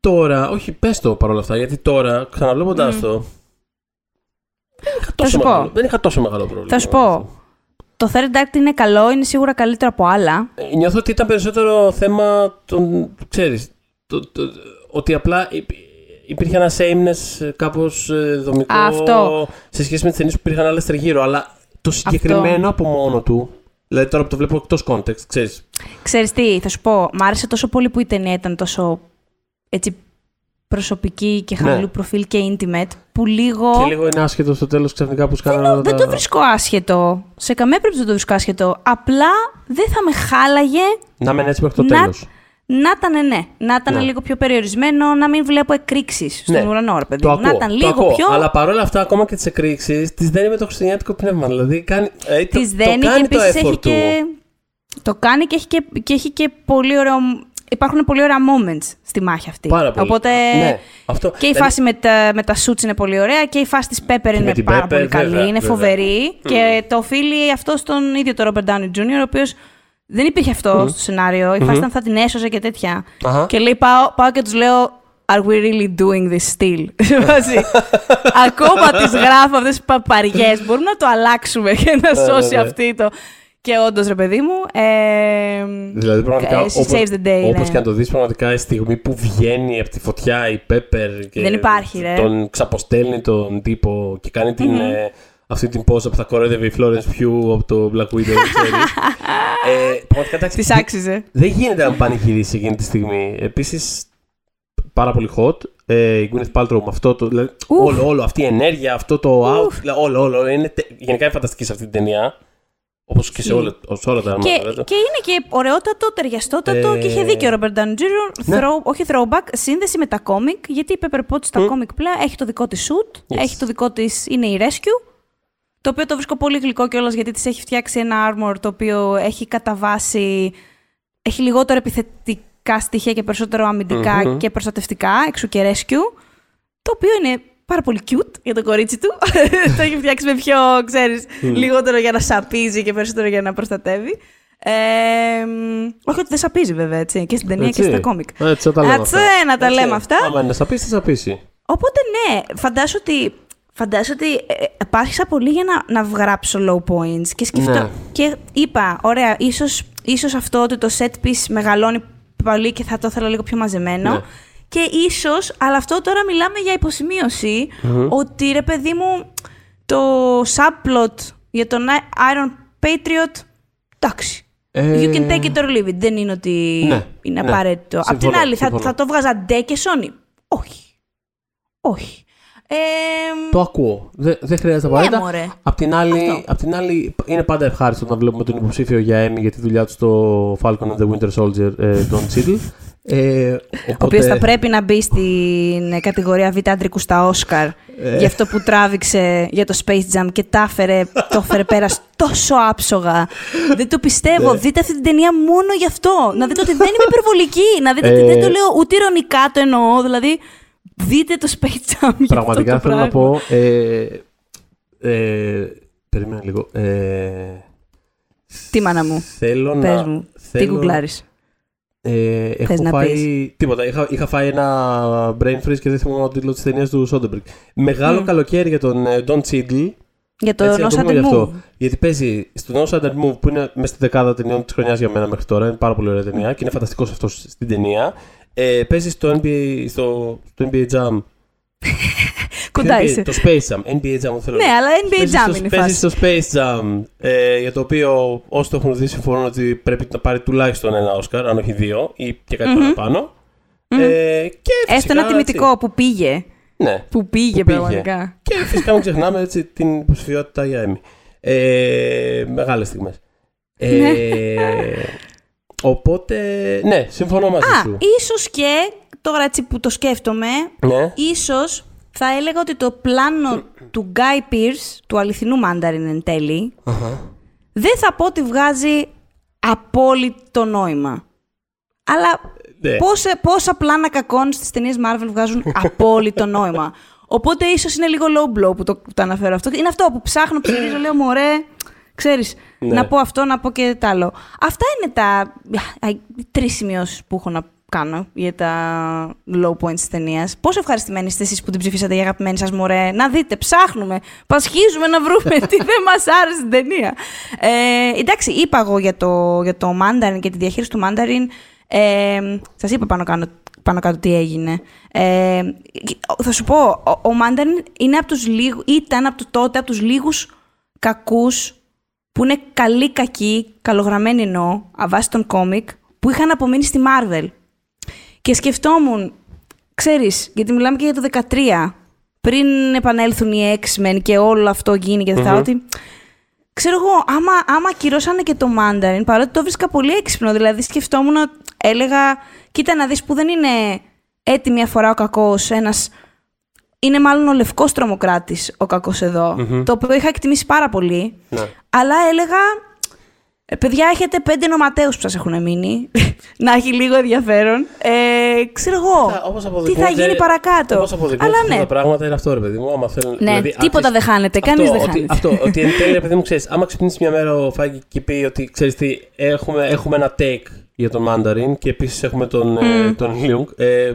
Τώρα, όχι, πες το παρόλα αυτά, γιατί τώρα, ξαναβλέποντας το. Δεν είχα, τόσο σου πω. μεγάλο, δεν είχα τόσο μεγάλο πρόβλημα. Θα σου πω. το Third Act είναι καλό, είναι σίγουρα καλύτερο από άλλα. Ε, Νιώθω ότι ήταν περισσότερο θέμα των. ξέρεις, το, το, ότι απλά υ- υπήρχε ένα sameness κάπως ε, δομικό Αυτό. σε σχέση με τις ταινίες που υπήρχαν άλλες τριγύρω. Αλλά το συγκεκριμένο από μόνο του. Δηλαδή τώρα που το βλέπω εκτός context, ξέρεις. Ξέρεις τι, θα σου πω, μ' άρεσε τόσο πολύ που η ταινία ήταν τόσο έτσι προσωπική και Ναι. χαμηλού προφίλ και intimate, που λίγο... Και λίγο είναι άσχετο στο τέλος ξαφνικά που σκάνανε όλα Δεν τα- το βρίσκω άσχετο. Σε καμία περίπτωση δεν το βρίσκω άσχετο. Απλά δεν θα με χάλαγε Να μένει έτσι μέχρι το Να- τέλος. Να ήταν ναι. Να ήταν Ναι. λίγο πιο περιορισμένο, να μην βλέπω εκρήξεις στον Ναι. ουρανό, ρε παιδί Το μου. ακούω, Να ήταν το λίγο ακούω. πιο. Αλλά παρόλα αυτά, ακόμα και τις εκρήξεις, τις δένει με το χριστιανιάτικο πνεύμα. Δηλαδή, κάνει, ε, το, Τη το δένει και κάνει το επίσης effort έχει του. και. Το κάνει και έχει και, και έχει και πολύ ωραίο. Υπάρχουν πολύ ωραία moments στη μάχη αυτή. Πάρα πολύ. Οπότε. Ναι, αυτό. Και η Δηλαδή, φάση με τα, με τα suits είναι πολύ ωραία και η φάση της Pepper είναι την πάρα Pepper, πολύ καλή, βέβαια, είναι βέβαια. φοβερή και το οφείλει αυτό στον ίδιο το Robert Downey Jr. ο οποίος δεν υπήρχε αυτό στο σενάριο, η φάση ήταν θα την έσωζε και τέτοια. Αχα. Και λέει πάω, πάω και τους λέω Are we really doing this still? Σε φάση, Ακόμα τις γράφω αυτές τις παπαριές. Μπορούμε να το αλλάξουμε και να Ναι, ναι, σώσει ναι. αυτή το... Και όντως, ρε παιδί μου. Ε, Δηλαδή, πραγματικά, ε, she όπως, saves the day. όπως ναι. και αν το δεις, πραγματικά η στιγμή που βγαίνει από τη φωτιά η Pepper και Δεν υπάρχει, ρε. τον ξαποστέλνει τον τύπο και κάνει την, ε, αυτή την πόσα που θα κοροϊδεύει η Florence Pugh από το Black Widow, ξέρεις. ε, πραγματικά, εντάξει, Της δεν- άξιζε. Δεν γίνεται να πανηγυρίσει εκείνη τη στιγμή. Επίσης, πάρα πολύ hot. Ε, η Gwyneth Paltrow με αυτό το. Δηλαδή, Ουφ. όλο, όλο, αυτή η ενέργεια, αυτό το out. δηλαδή, όλο, όλο. Είναι, τε- γενικά είναι φανταστική σε αυτή την ταινία. Όπως και σε Ισχύει. όλα, σε όλα τα Και, άρματα. και είναι και ωραιότατο, ταιριαστότατο Ε, και είχε δίκιο ο Robert Downey Jr. ναι. Throw, όχι throwback, σύνδεση με τα κόμικ, γιατί η Pepper Potts στα Μμ. κόμικ πλέον έχει το δικό της shoot, Yes. έχει το δικό της, είναι η Rescue, το οποίο το βρίσκω πολύ γλυκό κιόλας γιατί της έχει φτιάξει ένα armor το οποίο έχει κατά βάση, έχει λιγότερο επιθετικά στοιχεία και περισσότερο αμυντικά Μμμ. και προστατευτικά, εξού και Rescue, το οποίο είναι πάρα πολύ cute για το κορίτσι του. το έχει φτιάξει με πιο, ξέρεις, λιγότερο για να σαπίζει και περισσότερο για να προστατεύει. Ε, μ, όχι ότι δεν σαπίζει βέβαια, έτσι, και στην ταινία και Έτσι. στα κόμικ. Έτσι, να τα λέμε Έτσι, αυτά. να τα Έτσι. λέμε αυτά. Άμα είναι να σαπίσει, θα σαπίσει. Οπότε ναι, φαντάσου ότι, φαντάσου ότι ε, πάρχισα πολύ για να, να βγράψω low points και σκεφτώ, Ναι. και είπα, ωραία, ίσως, ίσως αυτό ότι το set piece μεγαλώνει πολύ και θα το ήθελα λίγο πιο μαζεμένο. Ναι. Και ίσως, αλλά αυτό τώρα μιλάμε για υποσημείωση, ότι ρε παιδί μου, το subplot για τον Iron Patriot, εντάξει. Ε, You can take it or leave it. Δεν είναι ότι Ναι, είναι ναι. απαραίτητο. Απ' την Συμφωνώ, άλλη, θα, συμφωνώ. θα το βγάζα ντε και Sony. Όχι. Όχι. Ε, Το ακούω. Δεν, δεν χρειάζεται Ναι, απαραίτητα. μωρέ. Απ' την, άλλη, Αυτό. απ' την άλλη, είναι πάντα ευχάριστο να βλέπουμε τον υποψήφιο για Emmy για τη δουλειά του στο Falcon and the Winter Soldier, ε, Don Cheadle. Ε, ο οπότε, οποίο θα πρέπει να μπει στην κατηγορία Β' άντρικου στα Όσκαρ Ε. για αυτό που τράβηξε για το Space Jam και τα έφερε, το έφερε πέρας τόσο άψογα. δεν το πιστεύω. Ναι. Δείτε αυτή την ταινία μόνο γι' αυτό. Να δείτε ότι δεν είμαι υπερβολική. Να δείτε ότι Ε. δεν το λέω ούτε ηρωνικά το εννοώ. Δηλαδή, δείτε το Space Jam για Πραγματικά αυτό το θέλω να πράγμα. πω. Ε, ε, περίμενα λίγο. Ε, Τι μάνα μου; θέλω Πες να. μου. Τι θέλω- γκουγκλάρεις; Ε, έχω να φάει. Τίποτα. Είχα, είχα φάει ένα brain freeze και δεν θυμάμαι τον τίτλος της ταινίας του Soderbergh. Μεγάλο Μμ. καλοκαίρι για τον ε, Don Cheadle. Για το Έτσι, να No το πούμε γι' Sudden αυτό. Move. Γιατί παίζει στο No Sudden Move που είναι μέσα στη δεκάδα ταινιών της χρονιάς για μένα μέχρι τώρα. Είναι πάρα πολύ ωραία ταινία και είναι φανταστικός αυτός στην ταινία. Ε, παίζεις στο NBA, στο, στο NBA Jam. Κοντά NBA, είσαι. Το Space Jam. NBA Jam θέλω Ναι, να- αλλά NBA Παίζεις Jam στο- είναι η Παίζεις φάση. στο Space Jam, ε, για το οποίο όσοι το έχουν δει συμφωνούν ότι πρέπει να πάρει τουλάχιστον ένα Όσκαρ, αν όχι δύο, ή και κάτι παραπάνω. Ε, και Έστω φυσικά, ένα έτσι, τιμητικό που πήγε. Ναι. Που πήγε Που πήγε. πραγματικά. Και φυσικά μην ξεχνάμε έτσι, την υποψηφιότητα για Emmy. Ε, μεγάλες στιγμές. Ε, Ναι. οπότε, ναι, συμφωνώ μαζί Α, σου. ίσως και, τώρα έτσι που το σκέφτομαι, Ναι. ίσως θα έλεγα ότι το πλάνο του Guy Pearce, του αληθινού Mandarin εν τέλει, Αχα. δεν θα πω ότι βγάζει απόλυτο νόημα. Αλλά Ναι. πόσα, πόσα πλάνα κακών στις ταινίες Marvel βγάζουν απόλυτο νόημα. Οπότε ίσως είναι λίγο low blow που το, που το αναφέρω αυτό. Είναι αυτό που ψάχνω, ψηφίζω, λέω μωρέ, ξέρεις, Ναι. να πω αυτό, να πω και τ' άλλο. Αυτά είναι τα α, οι τρεις σημειώσεις που έχω να κάνω για τα low points της ταινίας. Πόσο ευχαριστημένοι είστε εσείς που την ψηφίσατε για αγαπημένη σας μωρέ; Να δείτε, ψάχνουμε, πασχίζουμε να βρούμε τι δεν μας άρεσε στην ταινία. Ε, εντάξει, είπα εγώ για το, για το Mandarin και τη διαχείριση του Mandarin. Ε, σας είπα πάνω, κάνω, πάνω κάτω τι έγινε. Ε, θα σου πω, ο, ο Mandarin είναι από τους λίγους, ήταν από το τότε από τους λίγους κακούς που είναι καλοί κακοί, καλογραμμένοι εννοώ, αβάσει των κόμικ, που είχαν απομείνει στη Marvel. Και σκεφτόμουν, ξέρεις, γιατί μιλάμε και για το 13, πριν επανέλθουν οι X-Men και όλο αυτό γίνει και θα ότι... Ξέρω εγώ, άμα, άμα ακυρώσανε και το Mandarin, παρότι το βρίσκα πολύ έξυπνο, δηλαδή σκεφτόμουν, έλεγα, κοίτα να δεις που δεν είναι έτοιμη μια φορά ο κακός, ένας είναι μάλλον ο λευκός τρομοκράτης ο κακός το οποίο είχα εκτιμήσει πάρα πολύ. Ναι. Αλλά έλεγα, «Ε, παιδιά, έχετε πέντε νοματέους που σας έχουν μείνει, να έχει λίγο ενδιαφέρον. Ε, ξέρω εγώ, Τα- όπως τι θα αποδεικνύεται- γίνει παρακάτω. Όπως αποδεικνύεται Αλλά αυτά ναι, τα πράγματα είναι αυτό, ρε παιδί μου. Άμα θέλουν, ναι δηλαδή, τίποτα αν δεν χάνεται, Αυτό, κανείς δεν ότι, χάνεται. Αυτό, ότι εν τέλει, ρε παιδί μου, ξέρεις, άμα ξυπνήσεις μια μέρα ο Φάγκη και πει ότι ξέρεις τι, έχουμε, έχουμε ένα take για τον Mandarin και επίσης έχουμε τον, ε, τον Leung, ε,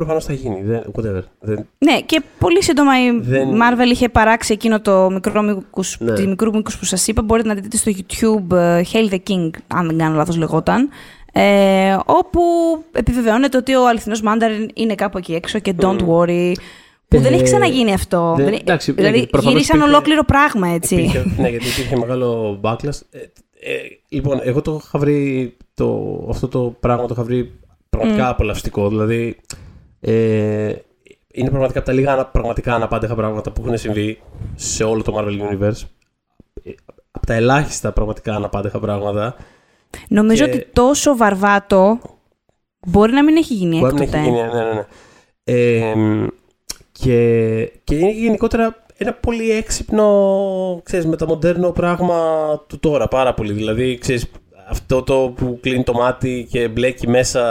προφανώς θα γίνει. Δεν, whatever. Δεν, Ναι, και πολύ σύντομα η Δεν- Marvel είχε παράξει εκείνο το μικρό μήκους, Ναι. τη μικρού μήκους που σας είπα. Μπορείτε να δείτε στο YouTube ε, Hail the King, αν δεν κάνω λάθος λεγόταν. Ε, όπου επιβεβαιώνεται ότι ο αληθινός Mandarin είναι κάπου εκεί έξω και don't worry. Που δεν Ε, έχει ξαναγίνει αυτό. δεν- Δεν- εντάξει, δηλαδή ναι, προφανώς γυρίσαν υπήρχε- ολόκληρο πράγμα έτσι. Υπήρχε, ναι, γιατί υπήρχε μεγάλο backlash. Ε, ε, λοιπόν, εγώ το είχα βρει, το, αυτό το πράγμα το είχα βρει πραγματικά απολαυστικό. Δηλαδή, ε, είναι πραγματικά από τα λίγα ανα- πραγματικά αναπάντεχα πράγματα που έχουν συμβεί σε όλο το Marvel Universe. Ε, από τα ελάχιστα πραγματικά αναπάντεχα πράγματα. Νομίζω και- ότι τόσο βαρβάτο μπορεί να μην έχει γίνει Μπορεί να έχει έκτοτε. γίνει, ναι, ναι, ναι. Ε, μ, και, και είναι γενικότερα ένα πολύ έξυπνο, ξέρεις, μεταμοντέρνο πράγμα του τώρα, πάρα πολύ. Δηλαδή, ξέρεις, αυτό το που κλείνει το μάτι και μπλέκει μέσα,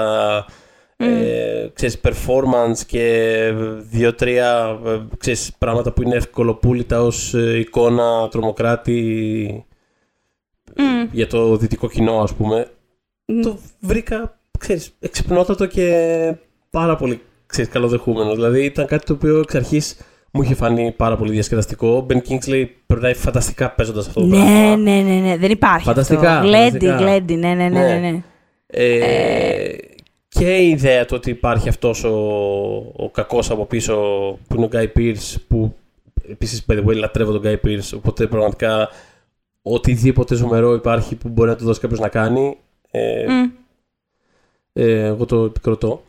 ε, ξέρεις, performance και δύο-τρία, ε, ξέρεις, πράγματα που είναι ευκολοπούλητα ως ε, εικόνα τρομοκράτη Μμ. για το δυτικό κοινό, ας πούμε Μμ. το βρήκα, ξέρεις, εξυπνότατο και πάρα πολύ ξέρεις, καλοδεχούμενο. Δηλαδή ήταν κάτι το οποίο εξ αρχής μου είχε φανεί πάρα πολύ διασκεδαστικό. Ο Ben Kingsley περνάει φανταστικά παίζοντας αυτό το Ναι, πράγμα. ναι, ναι, ναι, δεν υπάρχει. Φανταστικά, αυτό. Γλέντι, φανταστικά. γλέντι, ναι, ναι, ναι. ναι, Ναι. ναι. Ε, Και η ιδέα του ότι υπάρχει αυτός ο, ο κακός από πίσω που είναι ο Guy Pearce που επίσης by the way λατρεύω τον Guy Pearce οπότε πραγματικά οτιδήποτε ζουμερό υπάρχει που μπορεί να του δώσει κάποιος να κάνει ε, Μμ. ε, εγώ το επικροτώ.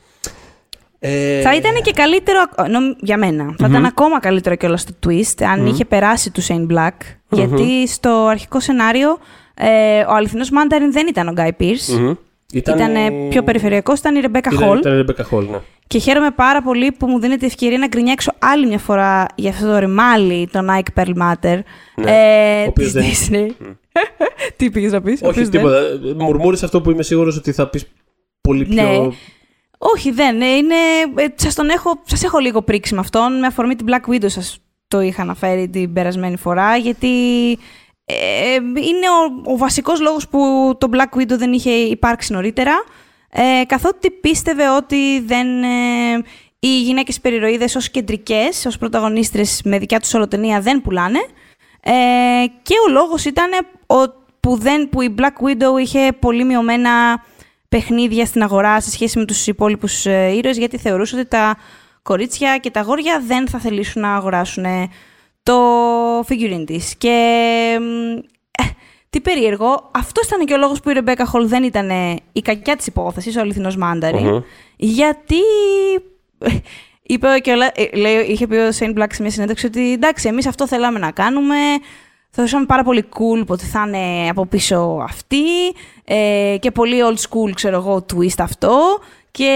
Ε, Θα ήταν και καλύτερο, νομ- για μένα, θα ήταν ακόμα καλύτερο κιόλας το twist αν είχε περάσει του Shane Black. Γιατί στο αρχικό σενάριο ε, ο αληθινός Mandarin δεν ήταν ο Guy Pearce. Μμμ. Ήταν, Ήταν ε, πιο περιφερειακός, ήταν η Rebecca Ήταν, Hall. ήταν η Rebecca Hall, ναι. Και χαίρομαι πάρα πολύ που μου δίνεται ευκαιρία να γκρινιάξω άλλη μια φορά για αυτό το ρημάλι, τον Ike Perlmutter. Ναι, ε, ο οποίος της δεν- Disney. Τι πήγες να πεις; ο Όχι οποίος δεν- τίποτα. Μουρμούρισε αυτό που είμαι σίγουρος ότι θα πεις πολύ πιο... Ναι. Όχι, δεν. ε, Είναι, ε, σας, τον έχω, σας έχω λίγο πρίξει με αυτόν. Με αφορμή την Black Widow σας το είχα αναφέρει την περασμένη φορά. Γιατί ε, είναι ο, ο βασικός λόγος που το Black Widow δεν είχε υπάρξει νωρίτερα. Ε, καθότι πίστευε ότι δεν, ε, οι γυναίκες περιρροίδες ως κεντρικές, ως πρωταγωνίστρες με δικιά τους ολοτενία δεν πουλάνε. Ε, και ο λόγος ήταν ο, που, δεν, που η Black Widow είχε πολύ μειωμένα παιχνίδια στην αγορά σε σχέση με τους υπόλοιπους ε, ήρωες, γιατί θεωρούσε ότι τα κορίτσια και τα αγόρια δεν θα θελήσουν να αγοράσουν ε, το figurine της. Και μ, ε, τι περίεργο, αυτός ήταν και ο λόγος που η Ρεμπέκα Χολ δεν ήταν ε, η κακιά της υπόθεσης, ο αληθινός Μάνταριν, Μμμ. γιατί είπε και όλα, ε, λέει, είχε πει ο Σέιν Μπλακ σε μια συνέντευξη ότι εντάξει, εμείς αυτό θέλαμε να κάνουμε, θεωρούσαμε πάρα πολύ cool που ότι θα είναι από πίσω αυτή ε, και πολύ old school, ξέρω εγώ, twist αυτό και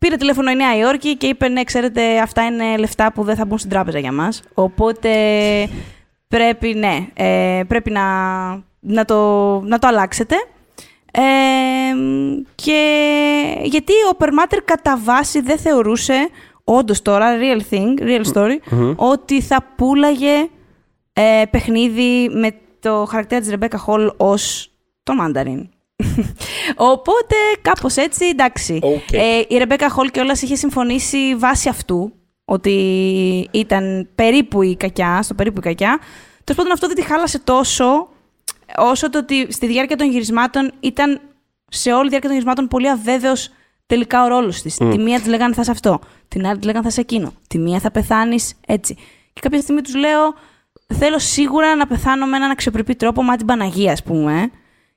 πήρε τηλέφωνο η Νέα Υόρκη και είπε ναι, ξέρετε, αυτά είναι λεφτά που δεν θα μπουν στην τράπεζα για μας, οπότε πρέπει, ναι, ε, πρέπει να, να, το, να το αλλάξετε. Ε, και γιατί ο Περλμάτερ κατά βάση δεν θεωρούσε, όντως τώρα, real thing, real story, ότι θα πουλάγε ε, παιχνίδι με το χαρακτήρα της Ρεμπέκα Χολ ως το Mandarin. Οπότε κάπως έτσι, εντάξει. Οκ. Ε, η Ρεμπέκα Χολ κιόλας είχε συμφωνήσει βάσει αυτού ότι ήταν περίπου η κακιά, στο περίπου η κακιά. Τέλος πάντων, αυτό δεν τη χάλασε τόσο όσο το ότι στη διάρκεια των γυρισμάτων ήταν σε όλη τη διάρκεια των γυρισμάτων πολύ αβέβαιος τελικά ο ρόλος της. Τη μία της λέγανε θα σε αυτό, την άλλη της λέγανε θα σε εκείνο. Τη μία θα πεθάνεις έτσι. Και κάποια στιγμή τους λέω, θέλω σίγουρα να πεθάνω με έναν αξιοπρεπή τρόπο, μα την Παναγία, ας πούμε.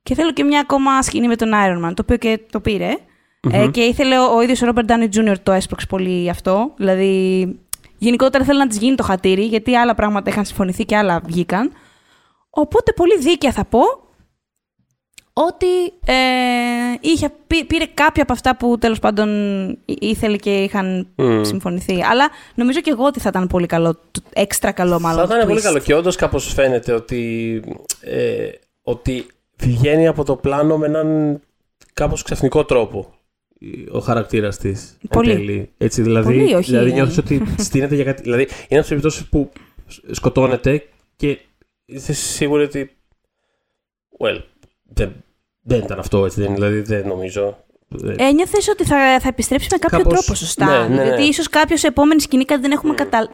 Και θέλω και μια ακόμα σκηνή με τον Iron Man, το οποίο και το πηρε Ε, και ήθελε ο, ο ίδιος ο Robert Downey Jr. το έσπρωξε πολύ αυτό. Δηλαδή, γενικότερα θέλει να της γίνει το χατήρι, γιατί άλλα πράγματα είχαν συμφωνηθεί και άλλα βγήκαν. Οπότε πολύ δίκαια θα πω ότι ε, είχε, πή- πήρε κάποια από αυτά που τέλος πάντων ή- ήθελε και είχαν συμφωνηθεί. Αλλά νομίζω και εγώ ότι θα ήταν πολύ καλό, το- έξτρα καλό μάλλον. Θα ήταν πολύ twist. καλό και όντως κάπως φαίνεται ότι, ε, ότι βγαίνει από το πλάνο με έναν κάπως ξαφνικό τρόπο ο χαρακτήρας της. Πολύ. Έτσι, δηλαδή, Πολύ, όχι. δηλαδή νιώθεις ότι στείνεται για κάτι. Δηλαδή, είναι από τις περιπτώσεις που σκοτώνεται και είσαι σίγουρη ότι. Well, δεν, δεν ήταν αυτό έτσι. Δεν, δηλαδή, δεν νομίζω. Δεν- Ένιωθες ότι θα, θα επιστρέψει με κάποιο Κάπως, τρόπο, σωστά. ναι, ναι, ναι. Γιατί ίσως κάποιος σε επόμενη σκηνή κάτι δεν έχουμε κατα...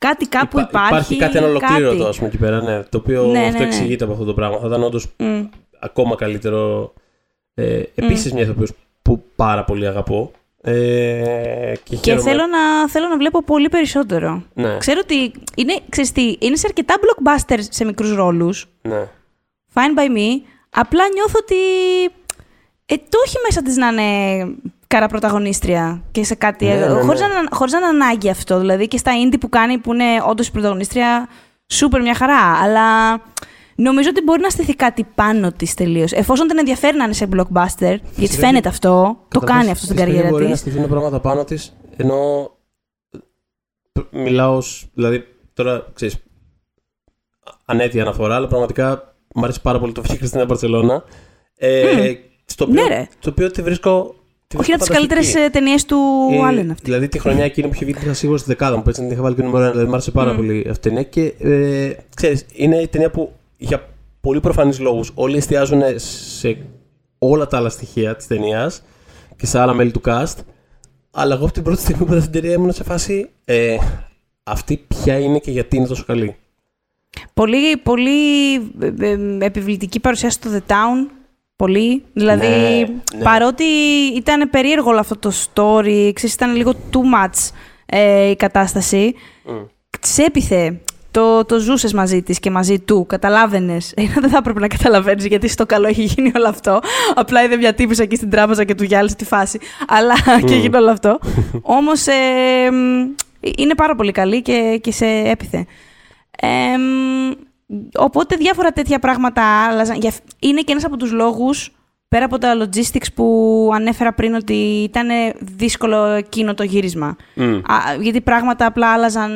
Κάτι κάπου Υπά- υπάρχει. Υπάρχει κάτι ανολοκλήρωτο, ας πούμε, εκεί πέρα. Ναι, το οποίο Ναι, ναι, αυτό ναι. εξηγείται από αυτό το πράγμα. Θα ήταν όντως Μμ. ακόμα καλύτερο. Ε, Επίσης, μια ηθοποιός που πάρα πολύ αγαπώ. Ε, και Και χαίρομαι- θέλω να, θέλω να βλέπω πολύ περισσότερο. Ναι, Ξέρω ότι είναι, ξέρεις τι, είναι σε αρκετά blockbusters σε μικρούς ρόλους. ναι. Fine by me. Απλά νιώθω ότι ε, το έχει μέσα της να είναι καραπρωταγωνίστρια και σε κάτι Ναι, άλλο. ναι, ναι. Χωρίς, να, χωρίς να είναι ανάγκη αυτό. Δηλαδή και στα indie που κάνει που είναι όντως η πρωταγωνίστρια, σούπερ μια χαρά. Αλλά νομίζω ότι μπορεί να στηθεί κάτι πάνω της τελείως. Εφόσον την ενδιαφέρει να είναι σε blockbuster, γιατί Φυσικά φαίνεται αυτό, το Καταρχάς, κάνει αυτό στην φυσικά καριέρα Μπορεί να της. στηθούν πράγματα πάνω της, ενώ. Μιλάω, ως- δηλαδή τώρα ξέρεις. Ανέτεια αναφορά, αλλά πραγματικά μου αρέσει πάρα πολύ το Βίκυ Χριστίνα Μπαρσελόνα. Ε, στο, οποίο, Ναι, ρε. στο οποίο τη βρίσκω. Τη Όχι βρίσκω από τις φανταστική. καλύτερες ταινίες του Ε, Άλεν αυτή. Δηλαδή τη χρονιά εκείνη που είχε βγει είχα σίγουρα στη δεκάδα μου. που Έτσι την είχα βάλει και νούμερο ένα. Δηλαδή μου άρεσε πάρα πολύ αυτή η ταινία. Και ε, ξέρεις, είναι η ταινία που για πολύ προφανείς λόγους όλοι εστιάζουν σε όλα τα άλλα στοιχεία της ταινίας και σε άλλα μέλη του cast. Αλλά εγώ από την πρώτη στιγμή που είδα την ταινία ήμουν σε φάση. Ε, αυτή ποια είναι και γιατί είναι τόσο καλή. Πολύ, πολύ ε, ε, επιβλητική παρουσίαση στο The Town. Πολύ. Δηλαδή, Ναι, ναι. παρότι ήταν περίεργο όλο αυτό το story, ξέρεις, ήταν λίγο too much ε, η κατάσταση, Mm. σε έπιθε. Το, το ζούσες μαζί της και μαζί του. Καταλάβαινες. δεν θα έπρεπε να καταλαβαίνεις γιατί στο καλό έχει γίνει όλο αυτό. Απλά είδε μια τύπησα εκεί στην τράπεζα και του γυάλισε τη φάση. Αλλά και έγινε όλο αυτό. Όμως ε, μ, είναι πάρα πολύ καλή και, και σε έπιθε. Ε, μ, οπότε διάφορα τέτοια πράγματα άλλαζαν. Για- Είναι και ένας από τους λόγους, πέρα από τα logistics που ανέφερα πριν, ότι ήταν δύσκολο εκείνο το γύρισμα. Mm. Α, γιατί πράγματα απλά άλλαζαν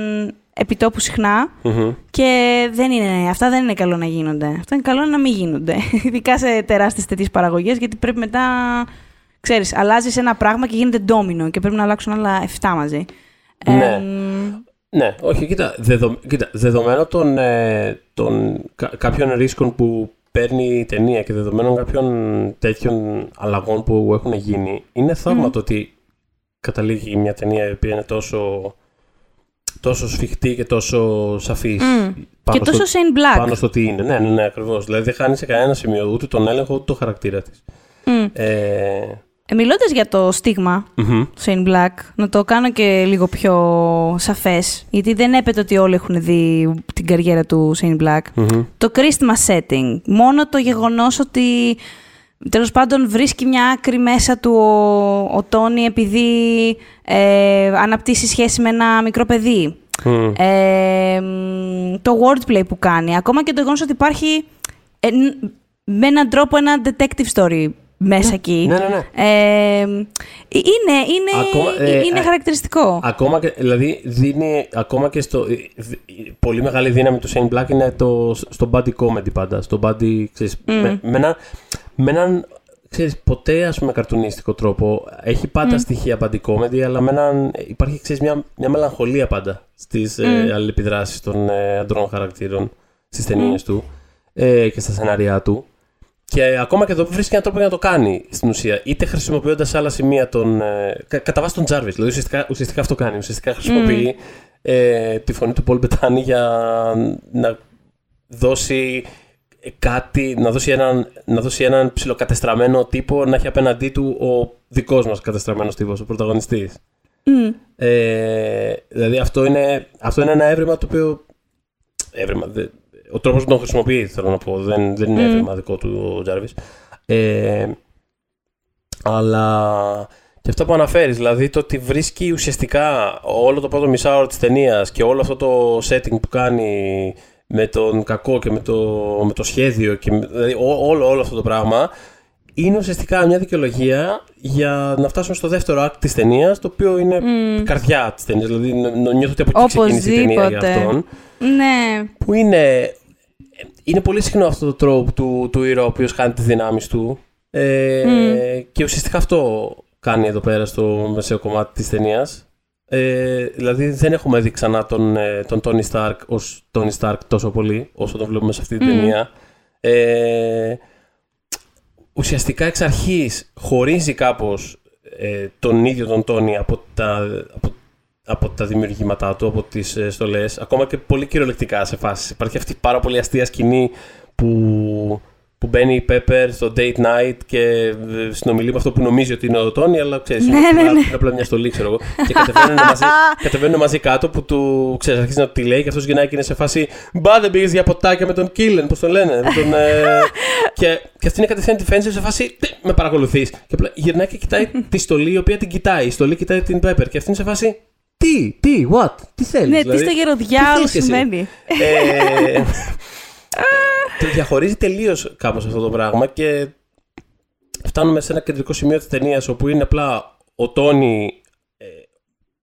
επιτόπου συχνά Μμμ. και δεν είναι, αυτά δεν είναι καλό να γίνονται. Αυτό είναι καλό να μην γίνονται. Ειδικά σε τεράστιες τέτοιες παραγωγές, γιατί πρέπει μετά, ξέρεις, αλλάζεις ένα πράγμα και γίνεται ντόμινο και πρέπει να αλλάξουν άλλα 7 μαζί. Ναι. Εμ, Ναι, όχι, κοίτα, δεδο, κοίτα δεδομένο των, ε, των κα- κάποιων ρίσκων που παίρνει η ταινία και δεδομένων κάποιων τέτοιων αλλαγών που έχουν γίνει, είναι θαύμα το ότι καταλήγει μια ταινία η οποία είναι τόσο, τόσο σφιχτή και τόσο σαφής Μμ. πάνω, και τόσο στο, Shane Black. πάνω στο τι είναι. Ναι, ναι, ναι, ακριβώς. Δηλαδή δεν χάνει σε κανένα σημείο ούτε τον έλεγχο ούτε το χαρακτήρα της. Μμ. Ε, Ε, μιλώντας για το στίγμα μμμ. του Shane Black, να το κάνω και λίγο πιο σαφές, γιατί δεν έπεται ότι όλοι έχουν δει την καριέρα του Shane Black. Μμμ. Το Christmas setting, μόνο το γεγονός ότι τέλος πάντων βρίσκει μια άκρη μέσα του ο, ο Τόνι επειδή ε, αναπτύσσει σχέση με ένα μικρό παιδί. Μμ. Ε, μ, το wordplay που κάνει, ακόμα και το γεγονός ότι υπάρχει ε, ν- με έναν τρόπο ένα detective story μέσα εκεί. Ναι, ναι, ναι. Ε, είναι είναι, Ακόμα, ε, είναι ε, χαρακτηριστικό. Ακόμα και, δηλαδή δίνει ακόμα και στο. η- η πολύ μεγάλη δύναμη του Shane Black είναι το, στο body comedy πάντα. Στο body. Ξέρεις, με, με, ένα, με έναν. Ξέρεις, ποτέ ας πούμε καρτουνίστικο τρόπο. Έχει πάντα στοιχεία body comedy, αλλά με έναν, υπάρχει ξέρεις, μια, μια μελαγχολία πάντα στις ε, αλληλεπιδράσεις των ε, αντρών χαρακτήρων στις ταινίες του ε, και στα σενάρια του. Και ακόμα και εδώ βρίσκει έναν τρόπο για να το κάνει στην ουσία. Είτε χρησιμοποιώντας σε άλλα σημεία τον. Ε, κα, κατά βάση τον Jarvis. Δηλαδή ουσιαστικά, ουσιαστικά αυτό κάνει. Ουσιαστικά χρησιμοποιεί ε, τη φωνή του Πολ Μπετάνη για να δώσει κάτι, να δώσει έναν, να δώσει έναν ψιλοκατεστραμμένο τύπο να έχει απέναντί του ο δικός μας κατεστραμμένος τύπος, ο πρωταγωνιστής. Μμ. Ε, δηλαδή αυτό είναι, αυτό είναι ένα έβριμα το οποίο. Έβριμα, δε- ο τρόπος που τον χρησιμοποιεί, θέλω να πω. Δεν, δεν είναι Μμ. έβριμα δικό του ο Τζάρβις. Ε, αλλά και αυτό που αναφέρεις, δηλαδή το ότι βρίσκει ουσιαστικά όλο το πρώτο μισάωρο της ταινίας και όλο αυτό το setting που κάνει με τον κακό και με το, με το σχέδιο και με- δηλαδή ό- όλο, όλο αυτό το πράγμα είναι ουσιαστικά μια δικαιολογία για να φτάσουμε στο δεύτερο act της ταινίας, το οποίο είναι η καρδιά της ταινίας. Δηλαδή νο- νο- νιώθω ότι από εκεί ξεκίνησε η ταινία για Οπωσδήποτε. αυτόν. Ναι. Που είναι, είναι πολύ συχνό αυτό το τρόπο του, του ήρωα ο οποίος χάνει τις δυνάμεις του. Ε, Και ουσιαστικά αυτό κάνει εδώ πέρα στο μεσαίο κομμάτι της ταινίας. Ε, δηλαδή δεν έχουμε δει ξανά τον, ε, τον Tony Stark ως Tony Stark τόσο πολύ όσο τον βλέπουμε σε αυτή την Μμμ. ταινία. Ε, ουσιαστικά εξ αρχής χωρίζει κάπως ε, τον ίδιο τον Τόνι από τα, από, από τα δημιουργήματά του, από τις ε, στολές, ακόμα και πολύ κυριολεκτικά σε φάσεις. Υπάρχει αυτή η πάρα πολύ αστεία σκηνή που, που μπαίνει η Pepper στο date night και ε, συνομιλεί με αυτό που νομίζει ότι είναι ο Τόνι, αλλά ξέρεις, Ναι, είναι, ναι, απλά, ναι. είναι απλά μια στολή, ξέρω εγώ. Και κατεβαίνουν μαζί, κατεβαίνουν μαζί κάτω που του ξέρεις, αρχίζει να τη λέει και αυτός γυρνάει και είναι σε φάση Μπα δεν πήγες για ποτάκια με τον Κίλεν, πώς τον λένε. Με τον, ε... και, και αυτή είναι κατευθείαν defensive σε φάση «Τι, με παρακολουθείς. Και απλά γυρνάει και κοιτάει τη στολή η οποία την κοιτάει. Η στολή κοιτάει την Pepper και αυτή είναι σε φάση τι, τι, what, τι θέλεις. Ναι, δηλαδή, τι στο τι γεροδιάολο θες κι εσύ; σημαίνει; ε, το διαχωρίζει τελείως κάπως αυτό το πράγμα και φτάνουμε σε ένα κεντρικό σημείο της ταινίας όπου είναι απλά ο Τόνι ε,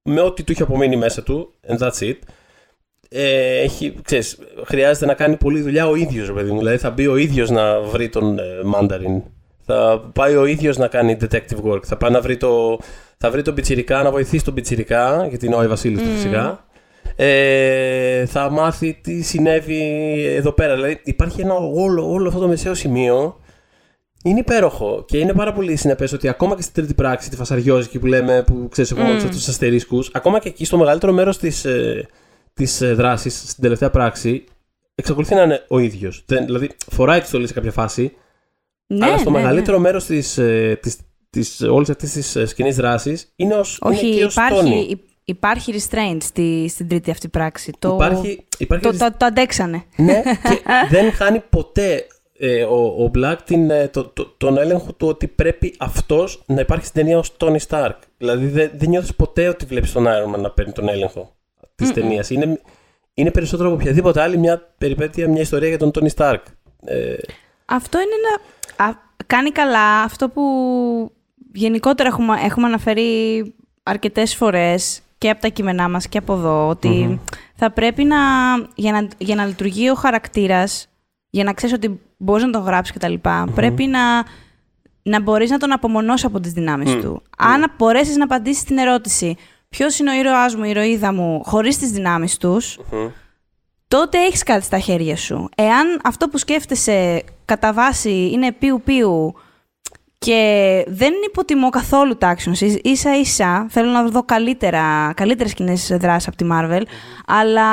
με ό,τι του έχει απομείνει μέσα του, and that's it. Ε, έχει, ξέρεις, χρειάζεται να κάνει πολλή δουλειά ο ίδιος, ρε παιδί μου. Δηλαδή θα μπει ο ίδιος να βρει τον ε, Mandarin. Θα πάει ο ίδιος να κάνει detective work. Θα πάει να βρει, το, θα βρει τον Πιτσιρικά, να βοηθήσει τον Πιτσιρικά, γιατί είναι ο Άι Βασίλης του φυσικά. Ε, θα μάθει τι συνέβη εδώ πέρα. Δηλαδή υπάρχει ένα όλο, όλο αυτό το μεσαίο σημείο. Είναι υπέροχο και είναι πάρα πολύ συνεπές ότι ακόμα και στην τρίτη πράξη, τη φασαριόζικη που λέμε, που ξέρεις, έχουμε όλους αυτούς τους αστερίσκους, ακόμα και εκεί στο μεγαλύτερο μέρος της ε, της, ε, δράσης, στην τελευταία πράξη, εξακολουθεί να είναι ο ίδιος. Δηλαδή, φοράει τη στολή σε κάποια φάση, Ναι, αλλά στο ναι, ναι. μεγαλύτερο μέρος της ε, της, της, όλη αυτή τη σκηνή δράσης είναι, ως, Όχι, είναι και ως υπάρχει, Τόνι. υ- υπάρχει restraint στη, στην τρίτη αυτή πράξη. Το, Υπάρχει, υπάρχει το, το, το αντέξανε. Ναι, και δεν χάνει ποτέ ε, ο, ο Black την, ε, το, το- τον έλεγχο του ότι πρέπει αυτός να υπάρχει στην ταινία ως Tony Stark. Δηλαδή δεν, δεν νιώθεις ποτέ ότι βλέπεις τον Iron Man να παίρνει τον έλεγχο της ταινίας. Είναι, είναι περισσότερο από οποιαδήποτε άλλη μια περιπέτεια, μια ιστορία για τον Tony Stark. Ε, Αυτό είναι ένα. α, κάνει καλά αυτό που γενικότερα έχουμε, έχουμε αναφέρει αρκετές φορές και από τα κείμενά μας και από εδώ, ότι θα πρέπει να για, να. για να λειτουργεί ο χαρακτήρας, για να ξέρεις ότι μπορείς να τον γράψεις κτλ. Πρέπει να, να μπορείς να τον απομονώσεις από τις δυνάμεις του. Αν μπορέσεις να απαντήσεις την ερώτηση ποιος είναι ο ήρωάς μου, η ηρωίδα μου, χωρίς τις δυνάμεις τους, τότε έχεις κάτι στα χέρια σου. Εάν αυτό που σκέφτεσαι κατά βάση είναι πιου-πιου και δεν υποτιμώ καθόλου τα actions, ίσα ίσα θέλω να δω καλύτερα, καλύτερες κοινές δράσεις από τη Marvel, αλλά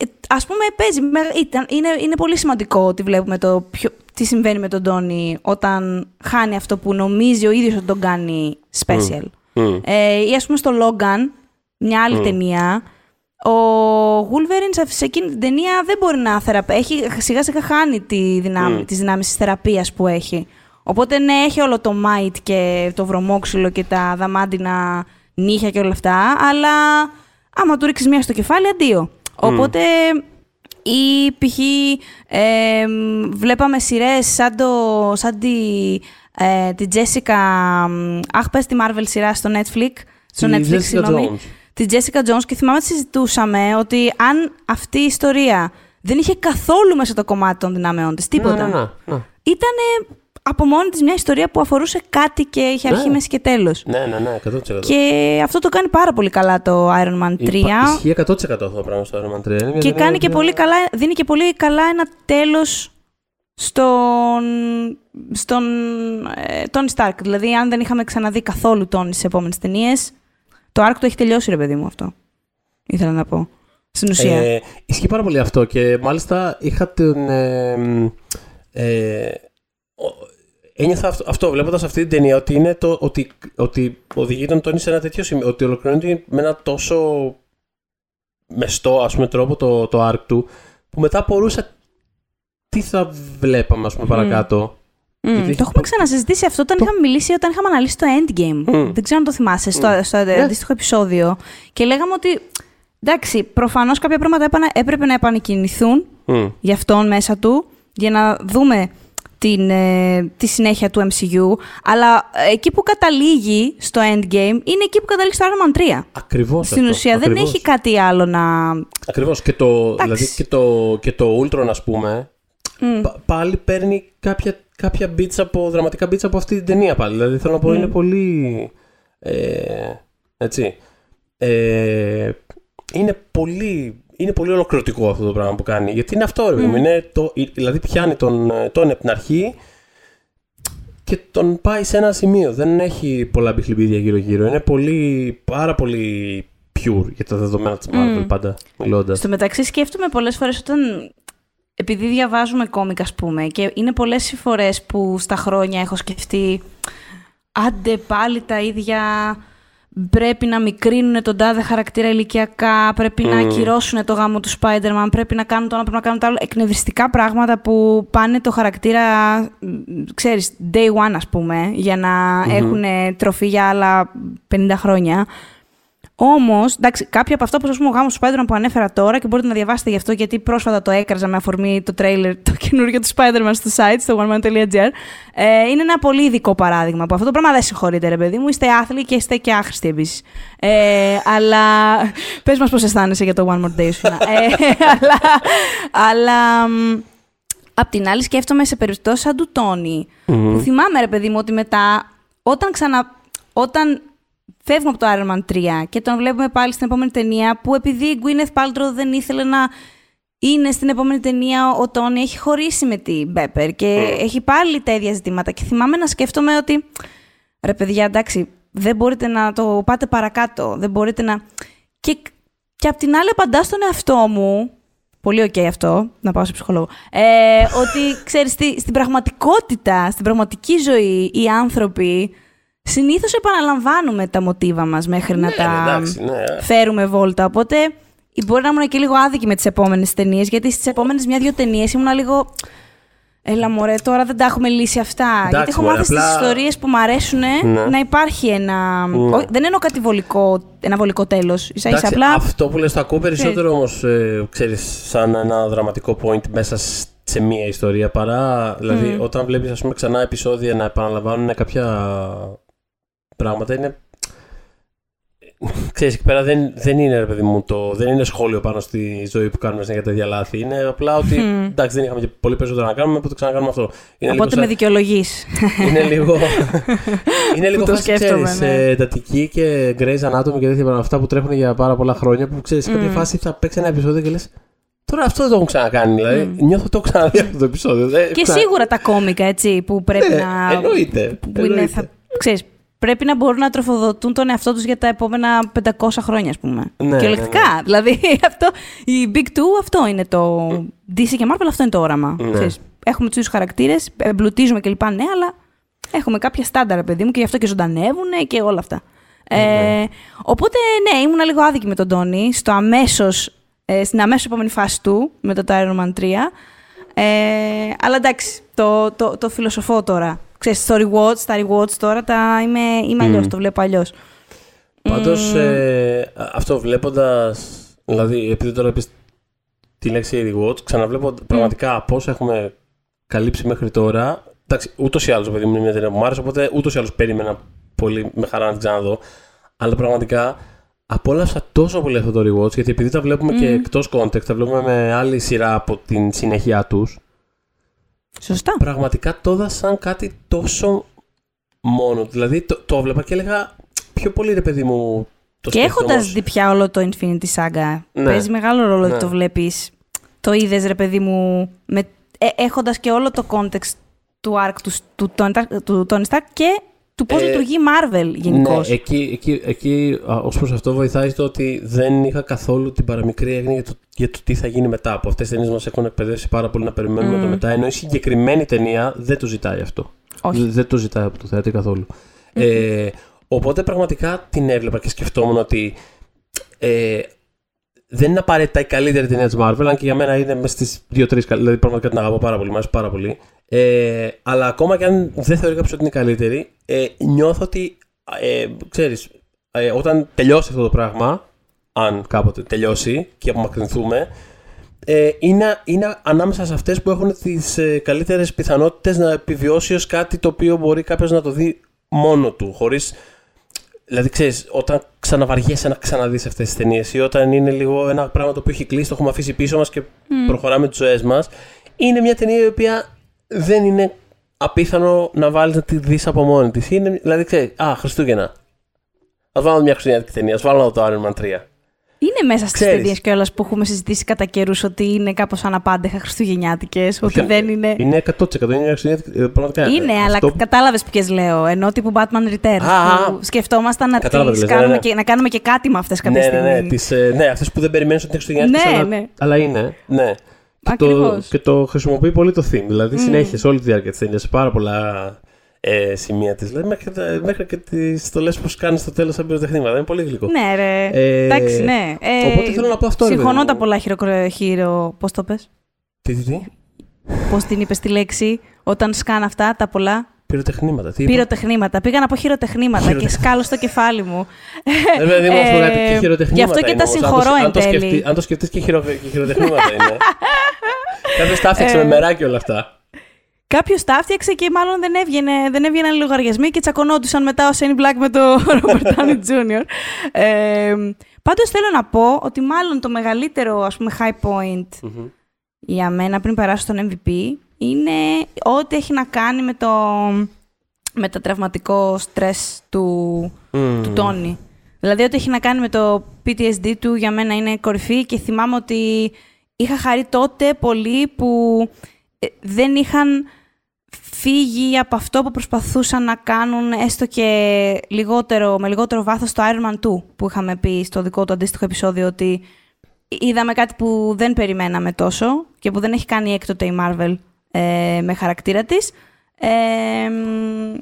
ε, ας πούμε παίζει, με- ήταν, είναι, είναι πολύ σημαντικό ότι βλέπουμε το ποιο, τι συμβαίνει με τον Τόνι όταν χάνει αυτό που νομίζει ο ίδιος ότι τον κάνει special. μμ. Ε, ή ας πούμε στο Logan, μια άλλη ταινία, ο Wolverine σε- σε εκείνη την ταινία δεν μπορεί να θεραπεύει. Έχει σιγά σιγά χάνει τη δυνάμει, τις δυνάμεις της θεραπείας που έχει. Οπότε ναι, έχει όλο το might και το βρωμόξυλο και τα δαμάντινα νύχια και όλα αυτά, αλλά άμα του ρίξεις μία στο κεφάλι, αντίο. Οπότε ή π.χ. ε, μ, βλέπαμε σειρές σαν, το, σαν τη, ε, τη Jessica... μ, Αχ, πες τη Marvel σειρά στο Netflix. Στο Τη Netflix, Jessica συγγνώμη. Jones. Τη Jessica Jones και θυμάμαι ότι συζητούσαμε ότι αν αυτή η ιστορία δεν είχε καθόλου μέσα το κομμάτι των δυνάμεών της, τίποτα. Να, να, να. Ήταν από μόνη της μια ιστορία που αφορούσε κάτι και είχε αρχή, Ναι. μέση και τέλος. Ναι, ναι, ναι, 100%. Και αυτό το κάνει πάρα πολύ καλά το Iron Man 3. Υπά- Ισχύει 100% αυτό το πράγμα στο Iron Man 3. Είναι μια Και ταινία κάνει και που- πολύ καλά, δίνει και πολύ καλά ένα τέλος στον, στον ε, Tony Stark. Δηλαδή, αν δεν είχαμε ξαναδεί καθόλου Tony στις επόμενες ταινίες, το arc του έχει τελειώσει, ρε παιδί μου αυτό. Ήθελα να πω. Στην ουσία. Ε, ισχύει πάρα πολύ αυτό και μάλιστα είχα την. Ε, ε, ο- ένιωθα αυτό, αυτό βλέποντας αυτή την ταινία ότι, είναι το, ότι, ότι οδηγεί τον Τόνι σε ένα τέτοιο σημείο. Ότι ολοκληρώνεται με ένα τόσο μεστό ας πούμε, τρόπο το, το arc του που μετά απορούσα τι θα βλέπαμε ας πούμε, παρακάτω. Μμ, γιατί- το έχουμε ξανασυζητήσει αυτό όταν Το- είχαμε μιλήσει, όταν είχαμε αναλύσει το Endgame. Μμ. Δεν ξέρω αν το θυμάσαι, στο, Μμ. στο Ναι. αντίστοιχο επεισόδιο. Και λέγαμε ότι, εντάξει, προφανώς κάποια πράγματα έπανε- έπρεπε να επανεκκινηθούν Μμ. για αυτόν μέσα του, για να δούμε την, ε, τη συνέχεια του MCU. Αλλά ε, εκεί που καταλήγει στο Endgame είναι εκεί που καταλήγει στο Iron Man 3. Ακριβώς Στην αυτό, ουσία δεν ακριβώς. έχει κάτι άλλο να... Ακριβώς. Και το, δηλαδή, και το, και το Ultron, ας πούμε, Μμ. πα- πάλι παίρνει κάποια, κάποια beats από, δραματικά beats από αυτή την ταινία πάλι. Δηλαδή θέλω να πω Μμ. είναι πολύ... Ε, έτσι. Ε, είναι πολύ... Είναι πολύ ολοκληρωτικό αυτό το πράγμα που κάνει. Γιατί είναι αυτό, ρε παιδί μου. Μμ. Είναι το, δηλαδή πιάνει τον, τον από την αρχή και τον πάει σε ένα σημείο. Δεν έχει πολλά μπιχλιμπίδια γύρω-γύρω. Είναι πολύ, πάρα πολύ pure για τα δεδομένα της Marvel Μμ. πάντα μιλώντας. Στο μεταξύ σκέφτομαι πολλές φορές όταν... Επειδή διαβάζουμε κόμικ, ας πούμε, και είναι πολλές οι φορές που στα χρόνια έχω σκεφτεί άντε πάλι τα ίδια πρέπει να μικρύνουν τον τάδε χαρακτήρα ηλικιακά, πρέπει να Μμμ. ακυρώσουν το γάμο του Spider-Man, πρέπει να κάνουν το ένα, πρέπει να κάνουν το άλλο. Εκνευριστικά πράγματα που πάνε το χαρακτήρα, μ, ξέρεις, day one ας πούμε, για να έχουν τροφή για άλλα 50 χρόνια. Όμως, εντάξει, κάποια από αυτά, όπω ο γάμος του Spider-Man που ανέφερα τώρα και μπορείτε να διαβάσετε γι' αυτό, γιατί πρόσφατα το έκραζα με αφορμή το τρέιλερ το καινούργιο του Spider-Man στο site, στο oneman.gr. Ε, είναι ένα πολύ ειδικό παράδειγμα που αυτό το πράγμα δεν συγχωρείτε, ρε παιδί μου. Είστε άθλοι και είστε και άχρηστοι επίσης. Ε, αλλά. Πες μας πώς αισθάνεσαι για το One More Day σου. Ιωάννα. ε, αλλά. αλλά μ, Απ' την άλλη, σκέφτομαι σε περιπτώσεις σαν του Τόνι, Μμμ. που θυμάμαι, ρε παιδί μου, ότι μετά, όταν ξανα. Όταν φεύγουμε από το Iron Man 3 και τον βλέπουμε πάλι στην επόμενη ταινία, που επειδή η Gwyneth Paltrow δεν ήθελε να είναι στην επόμενη ταινία, ο Τόνι έχει χωρίσει με την Μπέπερ και έχει πάλι τα ίδια ζητήματα. Και θυμάμαι να σκέφτομαι ότι, ρε παιδιά, εντάξει, δεν μπορείτε να το πάτε παρακάτω, δεν μπορείτε να... Και, και απ' την άλλη απαντά στον εαυτό μου, πολύ οκ αυτό, να πάω σε ψυχολόγο, ε, ότι, ξέρεις, στη, στην πραγματικότητα, στην πραγματική ζωή, οι άνθρωποι συνήθως επαναλαμβάνουμε τα μοτίβα μας μέχρι να Ναι, τα εντάξει, ναι. φέρουμε βόλτα. Οπότε μπορεί να ήμουν και λίγο άδικη με τις επόμενες ταινίες, γιατί στις επόμενες μια-δυο ταινίες ήμουν λίγο... Έλα μωρέ, τώρα δεν τα έχουμε λύσει αυτά. Εντάξει, γιατί έχω μωρέ, μάθει απλά- στις ιστορίες που μου αρέσουν Ναι. να υπάρχει ένα... Ναι. Όχι, δεν εννοώ κάτι βολικό, ένα βολικό τέλος. Ίσα ίσα Εντάξει, απλά... Αυτό που λες το ακούω περισσότερο όμως, ε, ξέρεις, σαν ένα δραματικό point μέσα σ- σε μία ιστορία παρά, δηλαδή όταν βλέπεις ας πούμε ξανά επεισόδια να επαναλαμβάνουν κάποια πράγματα είναι... Ξέρεις, εκεί πέρα δεν, δεν είναι ρε παιδί μου, το, δεν είναι σχόλιο πάνω στη ζωή που κάνουμε για τα ίδια λάθη. Είναι απλά ότι Μμμ. εντάξει δεν είχαμε και πολύ περισσότερο να κάνουμε, οπότε ξανακάνουμε αυτό. Είναι Οπότε λίγο με σαν- δικαιολογείς. είναι λίγο. είναι λίγο Που το φάση, σκέφτομαι, ξέρεις, ναι. ε, εντατική και Grey's Anatomy και τέτοια πράγματα αυτά που τρέχουν για πάρα πολλά χρόνια που ξέρεις, σε κάποια Μμ. φάση θα παίξει ένα επεισόδιο και λες. Τώρα αυτό δεν το έχουν ξανακάνει. Δηλαδή, Μμ. νιώθω ότι το έχω ξαναδεί αυτό το επεισόδιο. Δεν- Και ξανα- σίγουρα τα κόμικα, έτσι, που πρέπει Ναι, να... εννοείται. που είναι, εννοείται. θα, ξέρεις, πρέπει να μπορούν να τροφοδοτούν τον εαυτό τους για τα επόμενα 500 χρόνια, ας πούμε. Ναι, Κυριολεκτικά. ναι, Δηλαδή, αυτό, η Big Two αυτό είναι το... DC και Marvel αυτό είναι το όραμα. Ναι. Ξέρεις, έχουμε τους ίδιους χαρακτήρες, εμπλουτίζουμε κλπ. Ναι, αλλά έχουμε κάποια στάνταρ, παιδί μου, και γι' αυτό και ζωντανεύουν και όλα αυτά. Ε, οπότε, ναι, ήμουν λίγο άδικη με τον Τόνι στο αμέσως, ε, στην αμέσως επόμενη φάση του, με το Iron Man 3. Ε, αλλά εντάξει, το, το, το φιλοσοφώ τώρα. Ξέρεις, στο rewards, τα rewards τώρα τα είμαι, είμαι αλλιώς, Μμ. το βλέπω αλλιώς. Πάντως, Μμ. ε, αυτό βλέποντας. Δηλαδή, επειδή τώρα πει τη λέξη rewatch, ξαναβλέπω πραγματικά από όσα έχουμε καλύψει μέχρι τώρα. Εντάξει, ούτως ή άλλως, παιδί μου, είναι μια ταινία που μου άρεσε, οπότε ούτως ή άλλως περίμενα πολύ με χαρά να την ξαναδώ. Αλλά πραγματικά απόλαυσα τόσο πολύ αυτό το rewatch, γιατί επειδή τα βλέπουμε και Μμμ. εκτός context, τα βλέπουμε με άλλη σειρά από την συνέχεια τους. Σωστά. Πραγματικά το είδα σαν κάτι τόσο μόνο. Δηλαδή, το, το έβλεπα και έλεγα πιο πολύ ρε παιδί μου. Το και σκέφτομαι έχοντας ως- δει πια όλο το Infinity Saga, Ναι. παίζει μεγάλο ρόλο ότι Ναι. το βλέπεις. Το είδες, ρε παιδί μου, με ε, έχοντας και όλο το context του arc του, του, Tony- του Tony Stark και του πώς Ε, λειτουργεί η Marvel γενικώς; Ναι, εκεί, εκεί, εκεί ως προς αυτό βοηθάει το ότι δεν είχα καθόλου την παραμικρή έγνοια για το, για το τι θα γίνει μετά. Από αυτές τις ταινίες μας έχουν εκπαιδεύσει πάρα πολύ να περιμένουμε το μετά. Ενώ η συγκεκριμένη ταινία δεν το ζητάει αυτό. Όχι. Δεν το ζητάει από το θεατή καθόλου. Ε, οπότε πραγματικά την έβλεπα και σκεφτόμουν ότι ε, δεν είναι απαραίτητα η καλύτερη ταινία της Marvel, αν και για μένα είναι μες στις δύο-τρεις. Δηλαδή, πραγματικά την αγαπώ πάρα πολύ, μου αρέσει πάρα πολύ. Ε, αλλά ακόμα και αν δεν θεωρεί κάποιος ότι είναι η καλύτερη, ε, νιώθω ότι ε, ξέρεις, ε, όταν τελειώσει αυτό το πράγμα, αν κάποτε τελειώσει και απομακρυνθούμε, ε, είναι, είναι ανάμεσα σε αυτές που έχουν τις ε, καλύτερες πιθανότητες να επιβιώσει ως κάτι το οποίο μπορεί κάποιος να το δει μόνο του, χωρίς... Δηλαδή, ξέρεις, όταν ξαναβαριέσαι να ξαναδείς αυτές τις ταινίες ή όταν είναι λίγο ένα πράγμα το οποίο έχει κλείσει, το έχουμε αφήσει πίσω μας και προχωράμε τις ζωές μας, είναι μια ταινία η οποία δεν είναι απίθανο να βάλεις να τη δεις από μόνη της. Είναι, δηλαδή, ξέρεις, α, Χριστούγεννα. Ας βάλω μια χριστουγεννιάτικη ταινία, ας βάλω το Iron Man 3. Είναι μέσα στις Ξέρεις. ταινίες κιόλας που έχουμε συζητήσει κατά καιρούς ότι είναι κάπως αναπάντεχα χριστουγεννιάτικες, ότι δεν είναι. Είναι 100% είναι μια χριστουγεννιάτικη. ε, Πραγματικά. Είναι, ε, αλλά αυτό που- κατάλαβες ποιες λέω. Ενώ τύπου Batman Returns. Α, που σκεφτόμασταν να, Κατάλαβα τις τι λες, ναι, κάνουμε ναι. Και, να κάνουμε και κάτι με αυτές κάποια Ναι, ναι, στιγμή. ναι. Τις, ε, ναι, αυτές που δεν περιμένεις ότι είναι χριστουγεννιάτικες, Ναι, αλλά, ναι. αλλά είναι. Ναι. Και το, Ακριβώς. και το χρησιμοποιεί πολύ το theme. Δηλαδή συνέχεια σε όλη τη διάρκεια της ταινίας, σε πάρα πολλά ε, σημεία της. Δηλαδή μέχρι, και τα- μέχρι και τις στολές που κάνει στο τέλος σαν πυροτεχνήματα. Είναι πολύ γλυκό. Ναι, ρε. Ε, Εντάξει, ναι. Ε, οπότε θέλω να πω αυτό, ρε παιδί Συμφωνώ μου. τα πολλά χειροκρο... χειρο... Πώς το πες; Τι, τι, τι; Πώς την είπες τη λέξη όταν σκάνε αυτά τα πολλά Πυροτεχνήματα. Τι είπα; πυροτεχνήματα. Πήγα να πω χειροτεχνήματα και Χειροτεχνήματα. σκάλω στο κεφάλι μου. Ε, δηλαδή, μου αυτό Ε, κάτι και χειροτεχνήματα. γι' αυτό και είναι τα όμως. συγχωρώ αν το, εν αν το τέλει. σκεφτεί- Αν το σκεφτείς και, χειρο, και χειροτεχνήματα είναι. Κάποιος τα έφτιαξε Ε, με μεράκι όλα αυτά. Κάποιος τα έφτιαξε και μάλλον δεν, έβγαινε, δεν έβγαιναν λογαριασμοί και τσακωνόντουσαν μετά ο Σέιν Black με τον Robert Downey Jr. Ε, πάντως θέλω να πω ότι μάλλον το μεγαλύτερο ας πούμε high point για μένα πριν περάσω στον MVP είναι ό,τι έχει να κάνει με το μετατραυματικό στρες του, του Τόνι. Δηλαδή ό,τι έχει να κάνει με το PTSD του για μένα είναι κορυφή και θυμάμαι ότι είχα χαρεί τότε πολύ που ε, δεν είχαν φύγει από αυτό που προσπαθούσαν να κάνουν έστω και λιγότερο, με λιγότερο βάθος στο Iron Man 2 που είχαμε πει στο δικό του αντίστοιχο επεισόδιο ότι είδαμε κάτι που δεν περιμέναμε τόσο και που δεν έχει κάνει έκτοτε η Marvel ε, με χαρακτήρα της ε, μ,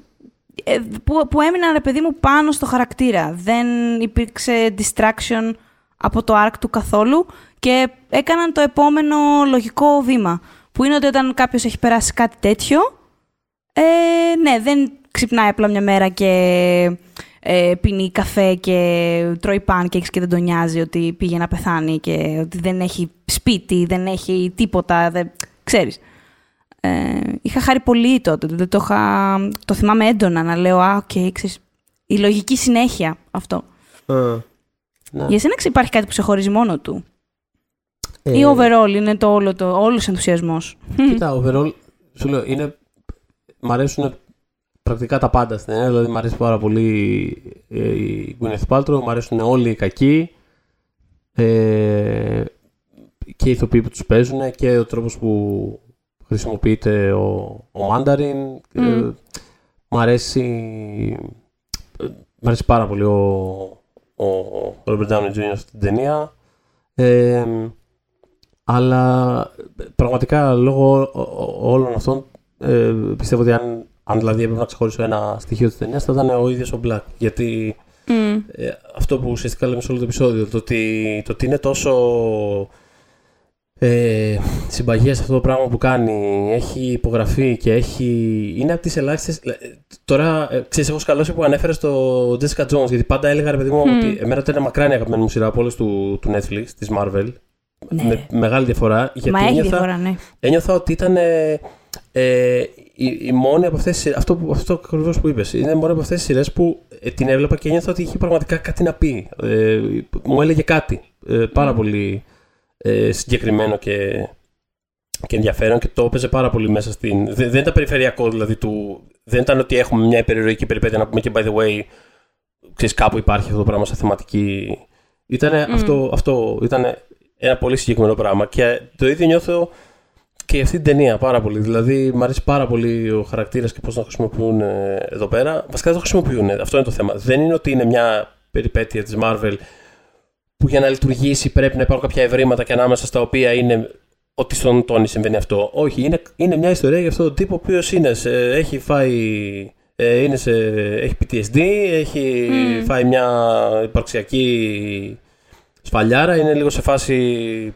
ε, που, που έμειναν ρε παιδί μου πάνω στο χαρακτήρα. Δεν υπήρξε distraction από το arc του καθόλου και έκαναν το επόμενο λογικό βήμα. Που είναι ότι όταν κάποιος έχει περάσει κάτι τέτοιο, ε, ναι, δεν ξυπνάει απλά μια μέρα και ε, πίνει καφέ και τρώει pancakes και δεν τον νοιάζει ότι πήγε να πεθάνει και ότι δεν έχει σπίτι, δεν έχει τίποτα, δεν... ξέρεις. Ε, είχα χαρεί πολύ τότε, δηλαδή το, είχα, το θυμάμαι έντονα να λέω «Α, οκ, ξέρεις, η λογική συνέχεια αυτό». Ναι. Για εσένα ξε- υπάρχει κάτι που σε χωρίζει μόνο του; Ε, ή overall είναι το όλο το, όλος ο ενθουσιασμός; Κοίτα, overall, σου λέω, είναι, μ' αρέσουν πρακτικά τα πάντα στην ταινία. Δηλαδή, μ' αρέσει πάρα πολύ ε, η Gwyneth Paltrow, μ' αρέσουν όλοι οι κακοί. Ε, και οι ηθοποιοί που τους παίζουν και ο τρόπος που χρησιμοποιείται ο, ο Mandarin. Ε, Μμ. μ' αρέσει, ε, μ' αρέσει πάρα πολύ ο, ο Robert Downey Jr. στην ταινία. Ε, αλλά ε, πραγματικά λόγω ό- ό- όλων αυτών ε, πιστεύω ότι αν, αν δηλαδή έπρεπε να ξεχωρίσω ένα στοιχείο της ταινίας θα ήταν ο ίδιος ο Black. Γιατί Μμ. ε, αυτό που ουσιαστικά λέμε σε όλο το επεισόδιο, το ότι, το ότι είναι τόσο ε, συμπαγές αυτό το πράγμα που κάνει, έχει υπογραφεί και έχει, είναι από τις ελάχιστες... ε, Τώρα, ε, ξέρεις, έχω σκαλώσει που ανέφερες στο Jessica Jones, γιατί πάντα έλεγα, ρε παιδί μου, Μμ. ότι εμένα ήταν μακράν η αγαπημένη μου σειρά από όλες του, του Netflix, της Marvel. Ναι. Με μεγάλη διαφορά. Γιατί Μα έχει ένιωθα, διαφορά, ναι. ένιωθα ότι ήταν ε, ε, η, η μόνη από αυτές τις σειρές, αυτό, που- αυτό ακριβώς που είπες, είναι η μόνη από αυτές τις σειρές που ε, την έβλεπα και ένιωθα ότι είχε πραγματικά κάτι να πει. Ε, μου έλεγε κάτι ε, πάρα πολύ ε, συγκεκριμένο και, και ενδιαφέρον και το έπαιζε πάρα πολύ μέσα στην... Δεν, δεν ήταν περιφερειακό δηλαδή του... Δεν ήταν ότι έχουμε μια υπερηρωική περιπέτεια να πούμε και by the way ξέρεις κάπου υπάρχει αυτό το πράγμα σαν θεματική... Ήτανε αυτό, αυτό ήταν ένα πολύ συγκεκριμένο πράγμα και το ίδιο νιώθω και αυτή την ταινία πάρα πολύ. Δηλαδή, μου αρέσει πάρα πολύ ο χαρακτήρας και πώς τον χρησιμοποιούν ε, εδώ πέρα. Βασικά δεν το χρησιμοποιούν. Αυτό είναι το θέμα. Δεν είναι ότι είναι μια περιπέτεια της Marvel που για να λειτουργήσει πρέπει να υπάρχουν κάποια ευρήματα και ανάμεσα στα οποία είναι ότι στον Τόνι συμβαίνει αυτό. Όχι, είναι, είναι μια ιστορία για αυτόν τον τύπο ο οποίος έχει φάει. Ε, είναι σε, έχει PTSD, έχει Mm. φάει μια υπαρξιακή σφαλιάρα, είναι λίγο σε φάση.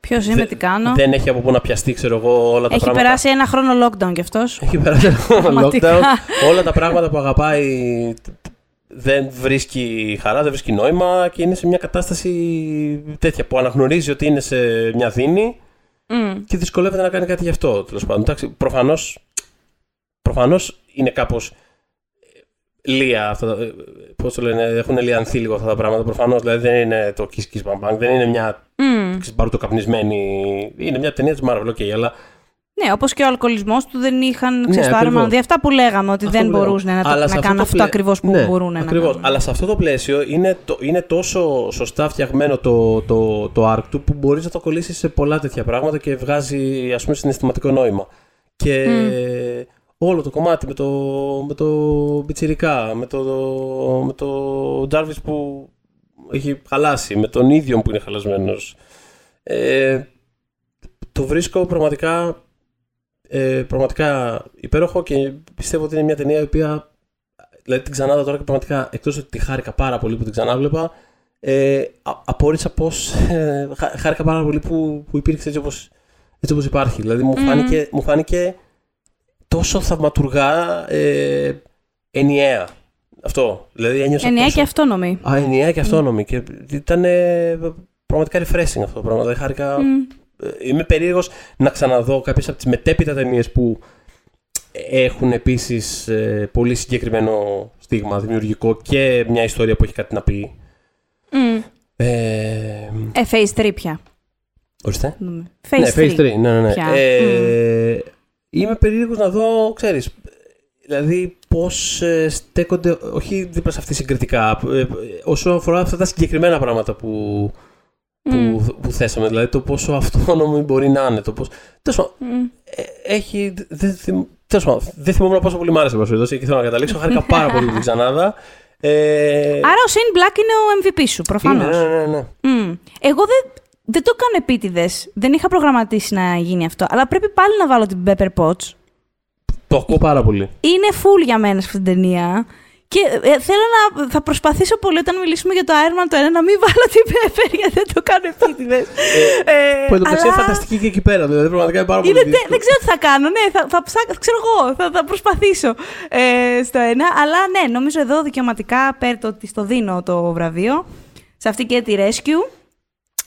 Ποιος είμαι, Δε- τι κάνω; Δεν έχει από πού να πιαστεί, ξέρω εγώ, όλα τα Έχει πράγματα. περάσει ένα χρόνο lockdown κι αυτός. Έχει περάσει ένα Πραγματικά. lockdown. Όλα τα πράγματα που αγαπάει δεν βρίσκει χαρά, δεν βρίσκει νόημα και είναι σε μια κατάσταση τέτοια που αναγνωρίζει ότι είναι σε μια δίνη και δυσκολεύεται να κάνει κάτι γι' αυτό. Τέλος πάντων. Εντάξει, προφανώς, προφανώς είναι κάπως ε, λία αυτά. τα- ε, Πώς το λένε, έχουν λιανθεί λίγο αυτά τα πράγματα. Προφανώς δηλαδή δεν είναι το kiss kiss bang bang, δεν είναι μια μπαρουτοκαπνισμένη. Είναι μια ταινία της Marvel, ok, αλλά Ναι, όπως και ο αλκοολισμός του δεν είχαν ξέρεις, το Ναι, ακριβώς. άρμα. Δι' αυτά που λέγαμε, ότι Αυτό δεν που λέγαμε. μπορούσαν να, το- Αλλά να σε κάνουν το αυτό πλαί- ακριβώς που Ναι, μπορούν να ακριβώς. κάνουν. Αλλά σε αυτό το πλαίσιο είναι, το, είναι τόσο σωστά φτιαγμένο το, το, το arc του που μπορείς να το κολλήσεις σε πολλά τέτοια πράγματα και βγάζει ας πούμε συναισθηματικό νόημα. Και όλο το κομμάτι με το, με το Μπιτσιρικά, με το, με το Jarvis που έχει χαλάσει, με τον ίδιο που είναι χαλασμένος. Ε, το βρίσκω πραγματικά ε, πραγματικά υπέροχο και πιστεύω ότι είναι μια ταινία η οποία δηλαδή την ξανάδα τώρα και πραγματικά εκτός ότι τη χάρηκα πάρα πολύ που την ξανάβλεπα ε, α- απόρρισα πως ε, χά- χάρηκα πάρα πολύ που, που υπήρξε έτσι όπως, έτσι όπως υπάρχει δηλαδή μου, Μμμ. φάνηκε, μου φάνηκε τόσο θαυματουργά ε, ενιαία αυτό δηλαδή ένιωσα Ενιαία τόσο... και αυτόνομη. Α, ενιαία και αυτόνομη και ήταν ε, πραγματικά refreshing αυτό το πράγμα δηλαδή χάρηκα Μμ. Ε, είμαι περίεργος να ξαναδώ κάποιες από τις μετέπειτα ταινίες που έχουν επίσης ε, πολύ συγκεκριμένο στίγμα δημιουργικό και μια ιστορία που έχει κάτι να πει. Μμ. Ε, Ε, phase 3 πια. ορίστε. Phase ναι, 3. Phase 3. Ναι, ναι, ναι. Πια. Ε, Είμαι περίεργος να δω, ξέρεις, δηλαδή πώς ε, στέκονται, όχι δίπλα σε αυτή συγκριτικά, ε, όσο αφορά αυτά τα συγκεκριμένα πράγματα που, που, Μμ. που θέσαμε, δηλαδή το πόσο αυτόνομη μπορεί να είναι, το πώς... Τέλος πάντων, Μμ. ε, έχει. Δεν θυμ, τέλος πάντων, δεν θυμόμουν πόσο πολύ μ' άρεσε η περιπτώσει και θέλω να καταλήξω. Χάρηκα πάρα πολύ την ξανάδα. Ε, Άρα ο Shane Black είναι ο MVP σου, προφανώς. είναι, ναι, ναι, ναι. Εγώ δεν, δεν το κάνω επίτηδες. Δεν είχα προγραμματίσει να γίνει αυτό. Αλλά πρέπει πάλι να βάλω την Pepper Potts. Το ακούω πάρα πολύ. Είναι full για μένα σε αυτήν την ταινία. Και ε, θέλω να. Θα προσπαθήσω πολύ όταν μιλήσουμε για το Iron Man το ένα να μην βάλω την Pepper γιατί δεν το κάνω επίτηδε. ε, Που εντωμεταξύ είναι αλλά φανταστική και εκεί πέρα. Δηλαδή πραγματικά είναι πάρα πολύ. είναι τε- δύσκολο. δεν ξέρω τι θα κάνω. Ναι, θα, θα ψάξω, ξέρω εγώ, θα, θα προσπαθήσω ε, στο ένα. Αλλά ναι, νομίζω εδώ δικαιωματικά πέρα το ότι στο δίνω το βραβείο. Σε αυτή και τη Rescue.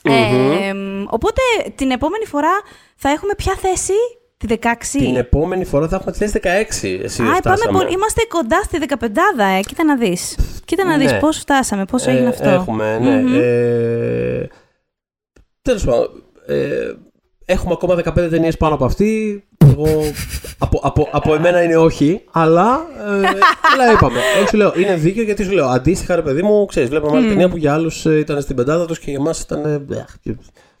Ε, οπότε την επόμενη φορά θα έχουμε ποια θέση, τη 16. Την επόμενη φορά θα έχουμε τη θέση 16. Εσύ Α, πάμε φτάσαμε. πολύ. Είμαστε κοντά στη 15 ε. Κοίτα να δεις. Κοίτα να δεις Ναι. πώς φτάσαμε, πώς έγινε Ε, αυτό. Έχουμε, ναι. Μμμ. Ε, Τέλος πάντων. Ε, έχουμε ακόμα 15 ταινίες πάνω από αυτή. Εγώ, από, από, από εμένα είναι όχι, αλλά, ε, αλλά είπαμε. Εγώ σου λέω, είναι δίκαιο γιατί σου λέω αντίστοιχα, ρε παιδί μου, ξέρεις, βλέπαμε άλλη Μμ. ταινία που για άλλους ήταν στην πεντάδα τους και για εμά ήταν. ε, μπλεχ, και-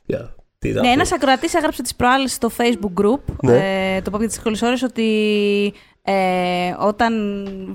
για- τι ήταν Ναι, αυτό. ένας ακροατής έγραψε τις προάλλες στο Facebook group, Ναι. ε, το Pop για τι Δύσκολε Ώρε, ότι ε, όταν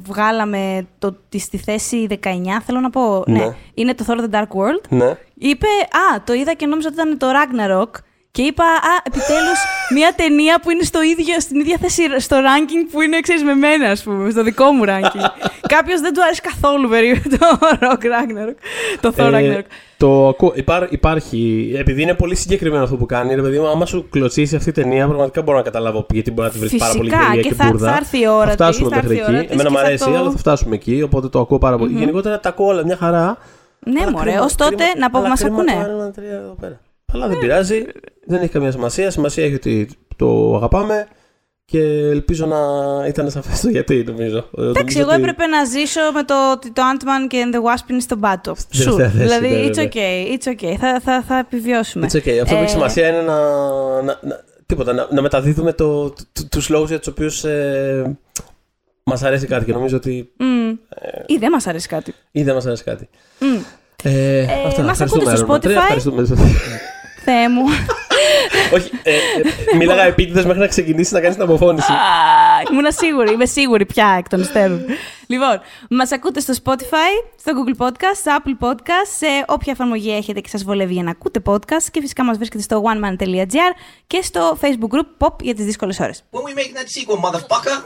βγάλαμε το, τη, στη θέση 19, θέλω να πω. Ναι. Ναι. είναι το Thor The Dark World. Ναι. Είπε, Α, το είδα και νόμιζα ότι ήταν το Ragnarok. Και είπα, Α, επιτέλους μια ταινία που είναι στο ίδιο, στην ίδια θέση στο ranking που είναι, ξέρεις, με μένα, ας πούμε, στο δικό μου ranking. Κάποιος δεν του αρέσει καθόλου περίπου το Rock Ragnarok. Το Thor Ε, Ragnarok. το ακούω. Υπά- υπάρχει, επειδή είναι πολύ συγκεκριμένο αυτό που κάνει, ρε παιδί μου, άμα σου κλωτσίσει αυτή η ταινία, πραγματικά μπορώ να καταλάβω γιατί μπορεί να τη βρεις πάρα πολύ Φυσικά, γελία και και, θα- μπουρδα. θα έρθει η ώρα θα φτάσουμε της, θα μέχρι έρθει η ώρα εκεί. της Εμένα και μου θα αρέσει, το- αλλά θα φτάσουμε εκεί, οπότε το ακούω πάρα πολύ. Γενικότερα τα ακούω όλα μια χαρά. Ναι, Αλλά μωρέ, κρίμα- ως τότε κρίμα- να πω που αλλά μας κρίμα ακούνε. το Iron Man 3 εδώ πέρα. Αλλά δεν πειράζει, δεν έχει καμία σημασία. Σημασία έχει ότι το αγαπάμε και ελπίζω να ήταν σαφές το γιατί, νομίζω. Εντάξει, εγώ έπρεπε να ζήσω με το ότι το Ant-Man και the Wasp είναι στον πάτο. Σου. τελευταία θέση, Δηλαδή, ναι, it's ναι. okay, it's okay. Θα, θα, θα επιβιώσουμε. It's okay. Αυτό που έχει Ε, σημασία είναι να, να, να, τίποτα, να, να μεταδίδουμε το, το, τους λόγους για τους οποίους ε, μας αρέσει κάτι και νομίζω ότι μμ. Ή δεν μας αρέσει κάτι. ή δεν μας αρέσει κάτι. Μμ. Ε, Ε, αυτά. μας Ευχαριστούμε, ακούτε στο Iron Man 3. Spotify. Ευχαριστούμε. Θεέ μου. Όχι, ε, ε, μίλαγα επίτηδες μέχρι να ξεκινήσει να κάνεις την αποφώνηση. Ήμουν σίγουρη, είμαι σίγουρη πια εκ των υστέρων. λοιπόν, μας ακούτε στο Spotify, στο Google Podcast, στο Apple Podcast, σε όποια εφαρμογή έχετε και σας βολεύει για να ακούτε podcast και φυσικά μας βρίσκεται στο oneman.gr και στο Facebook group Pop για τις δύσκολες ώρες. When we make that sequel, motherfucker.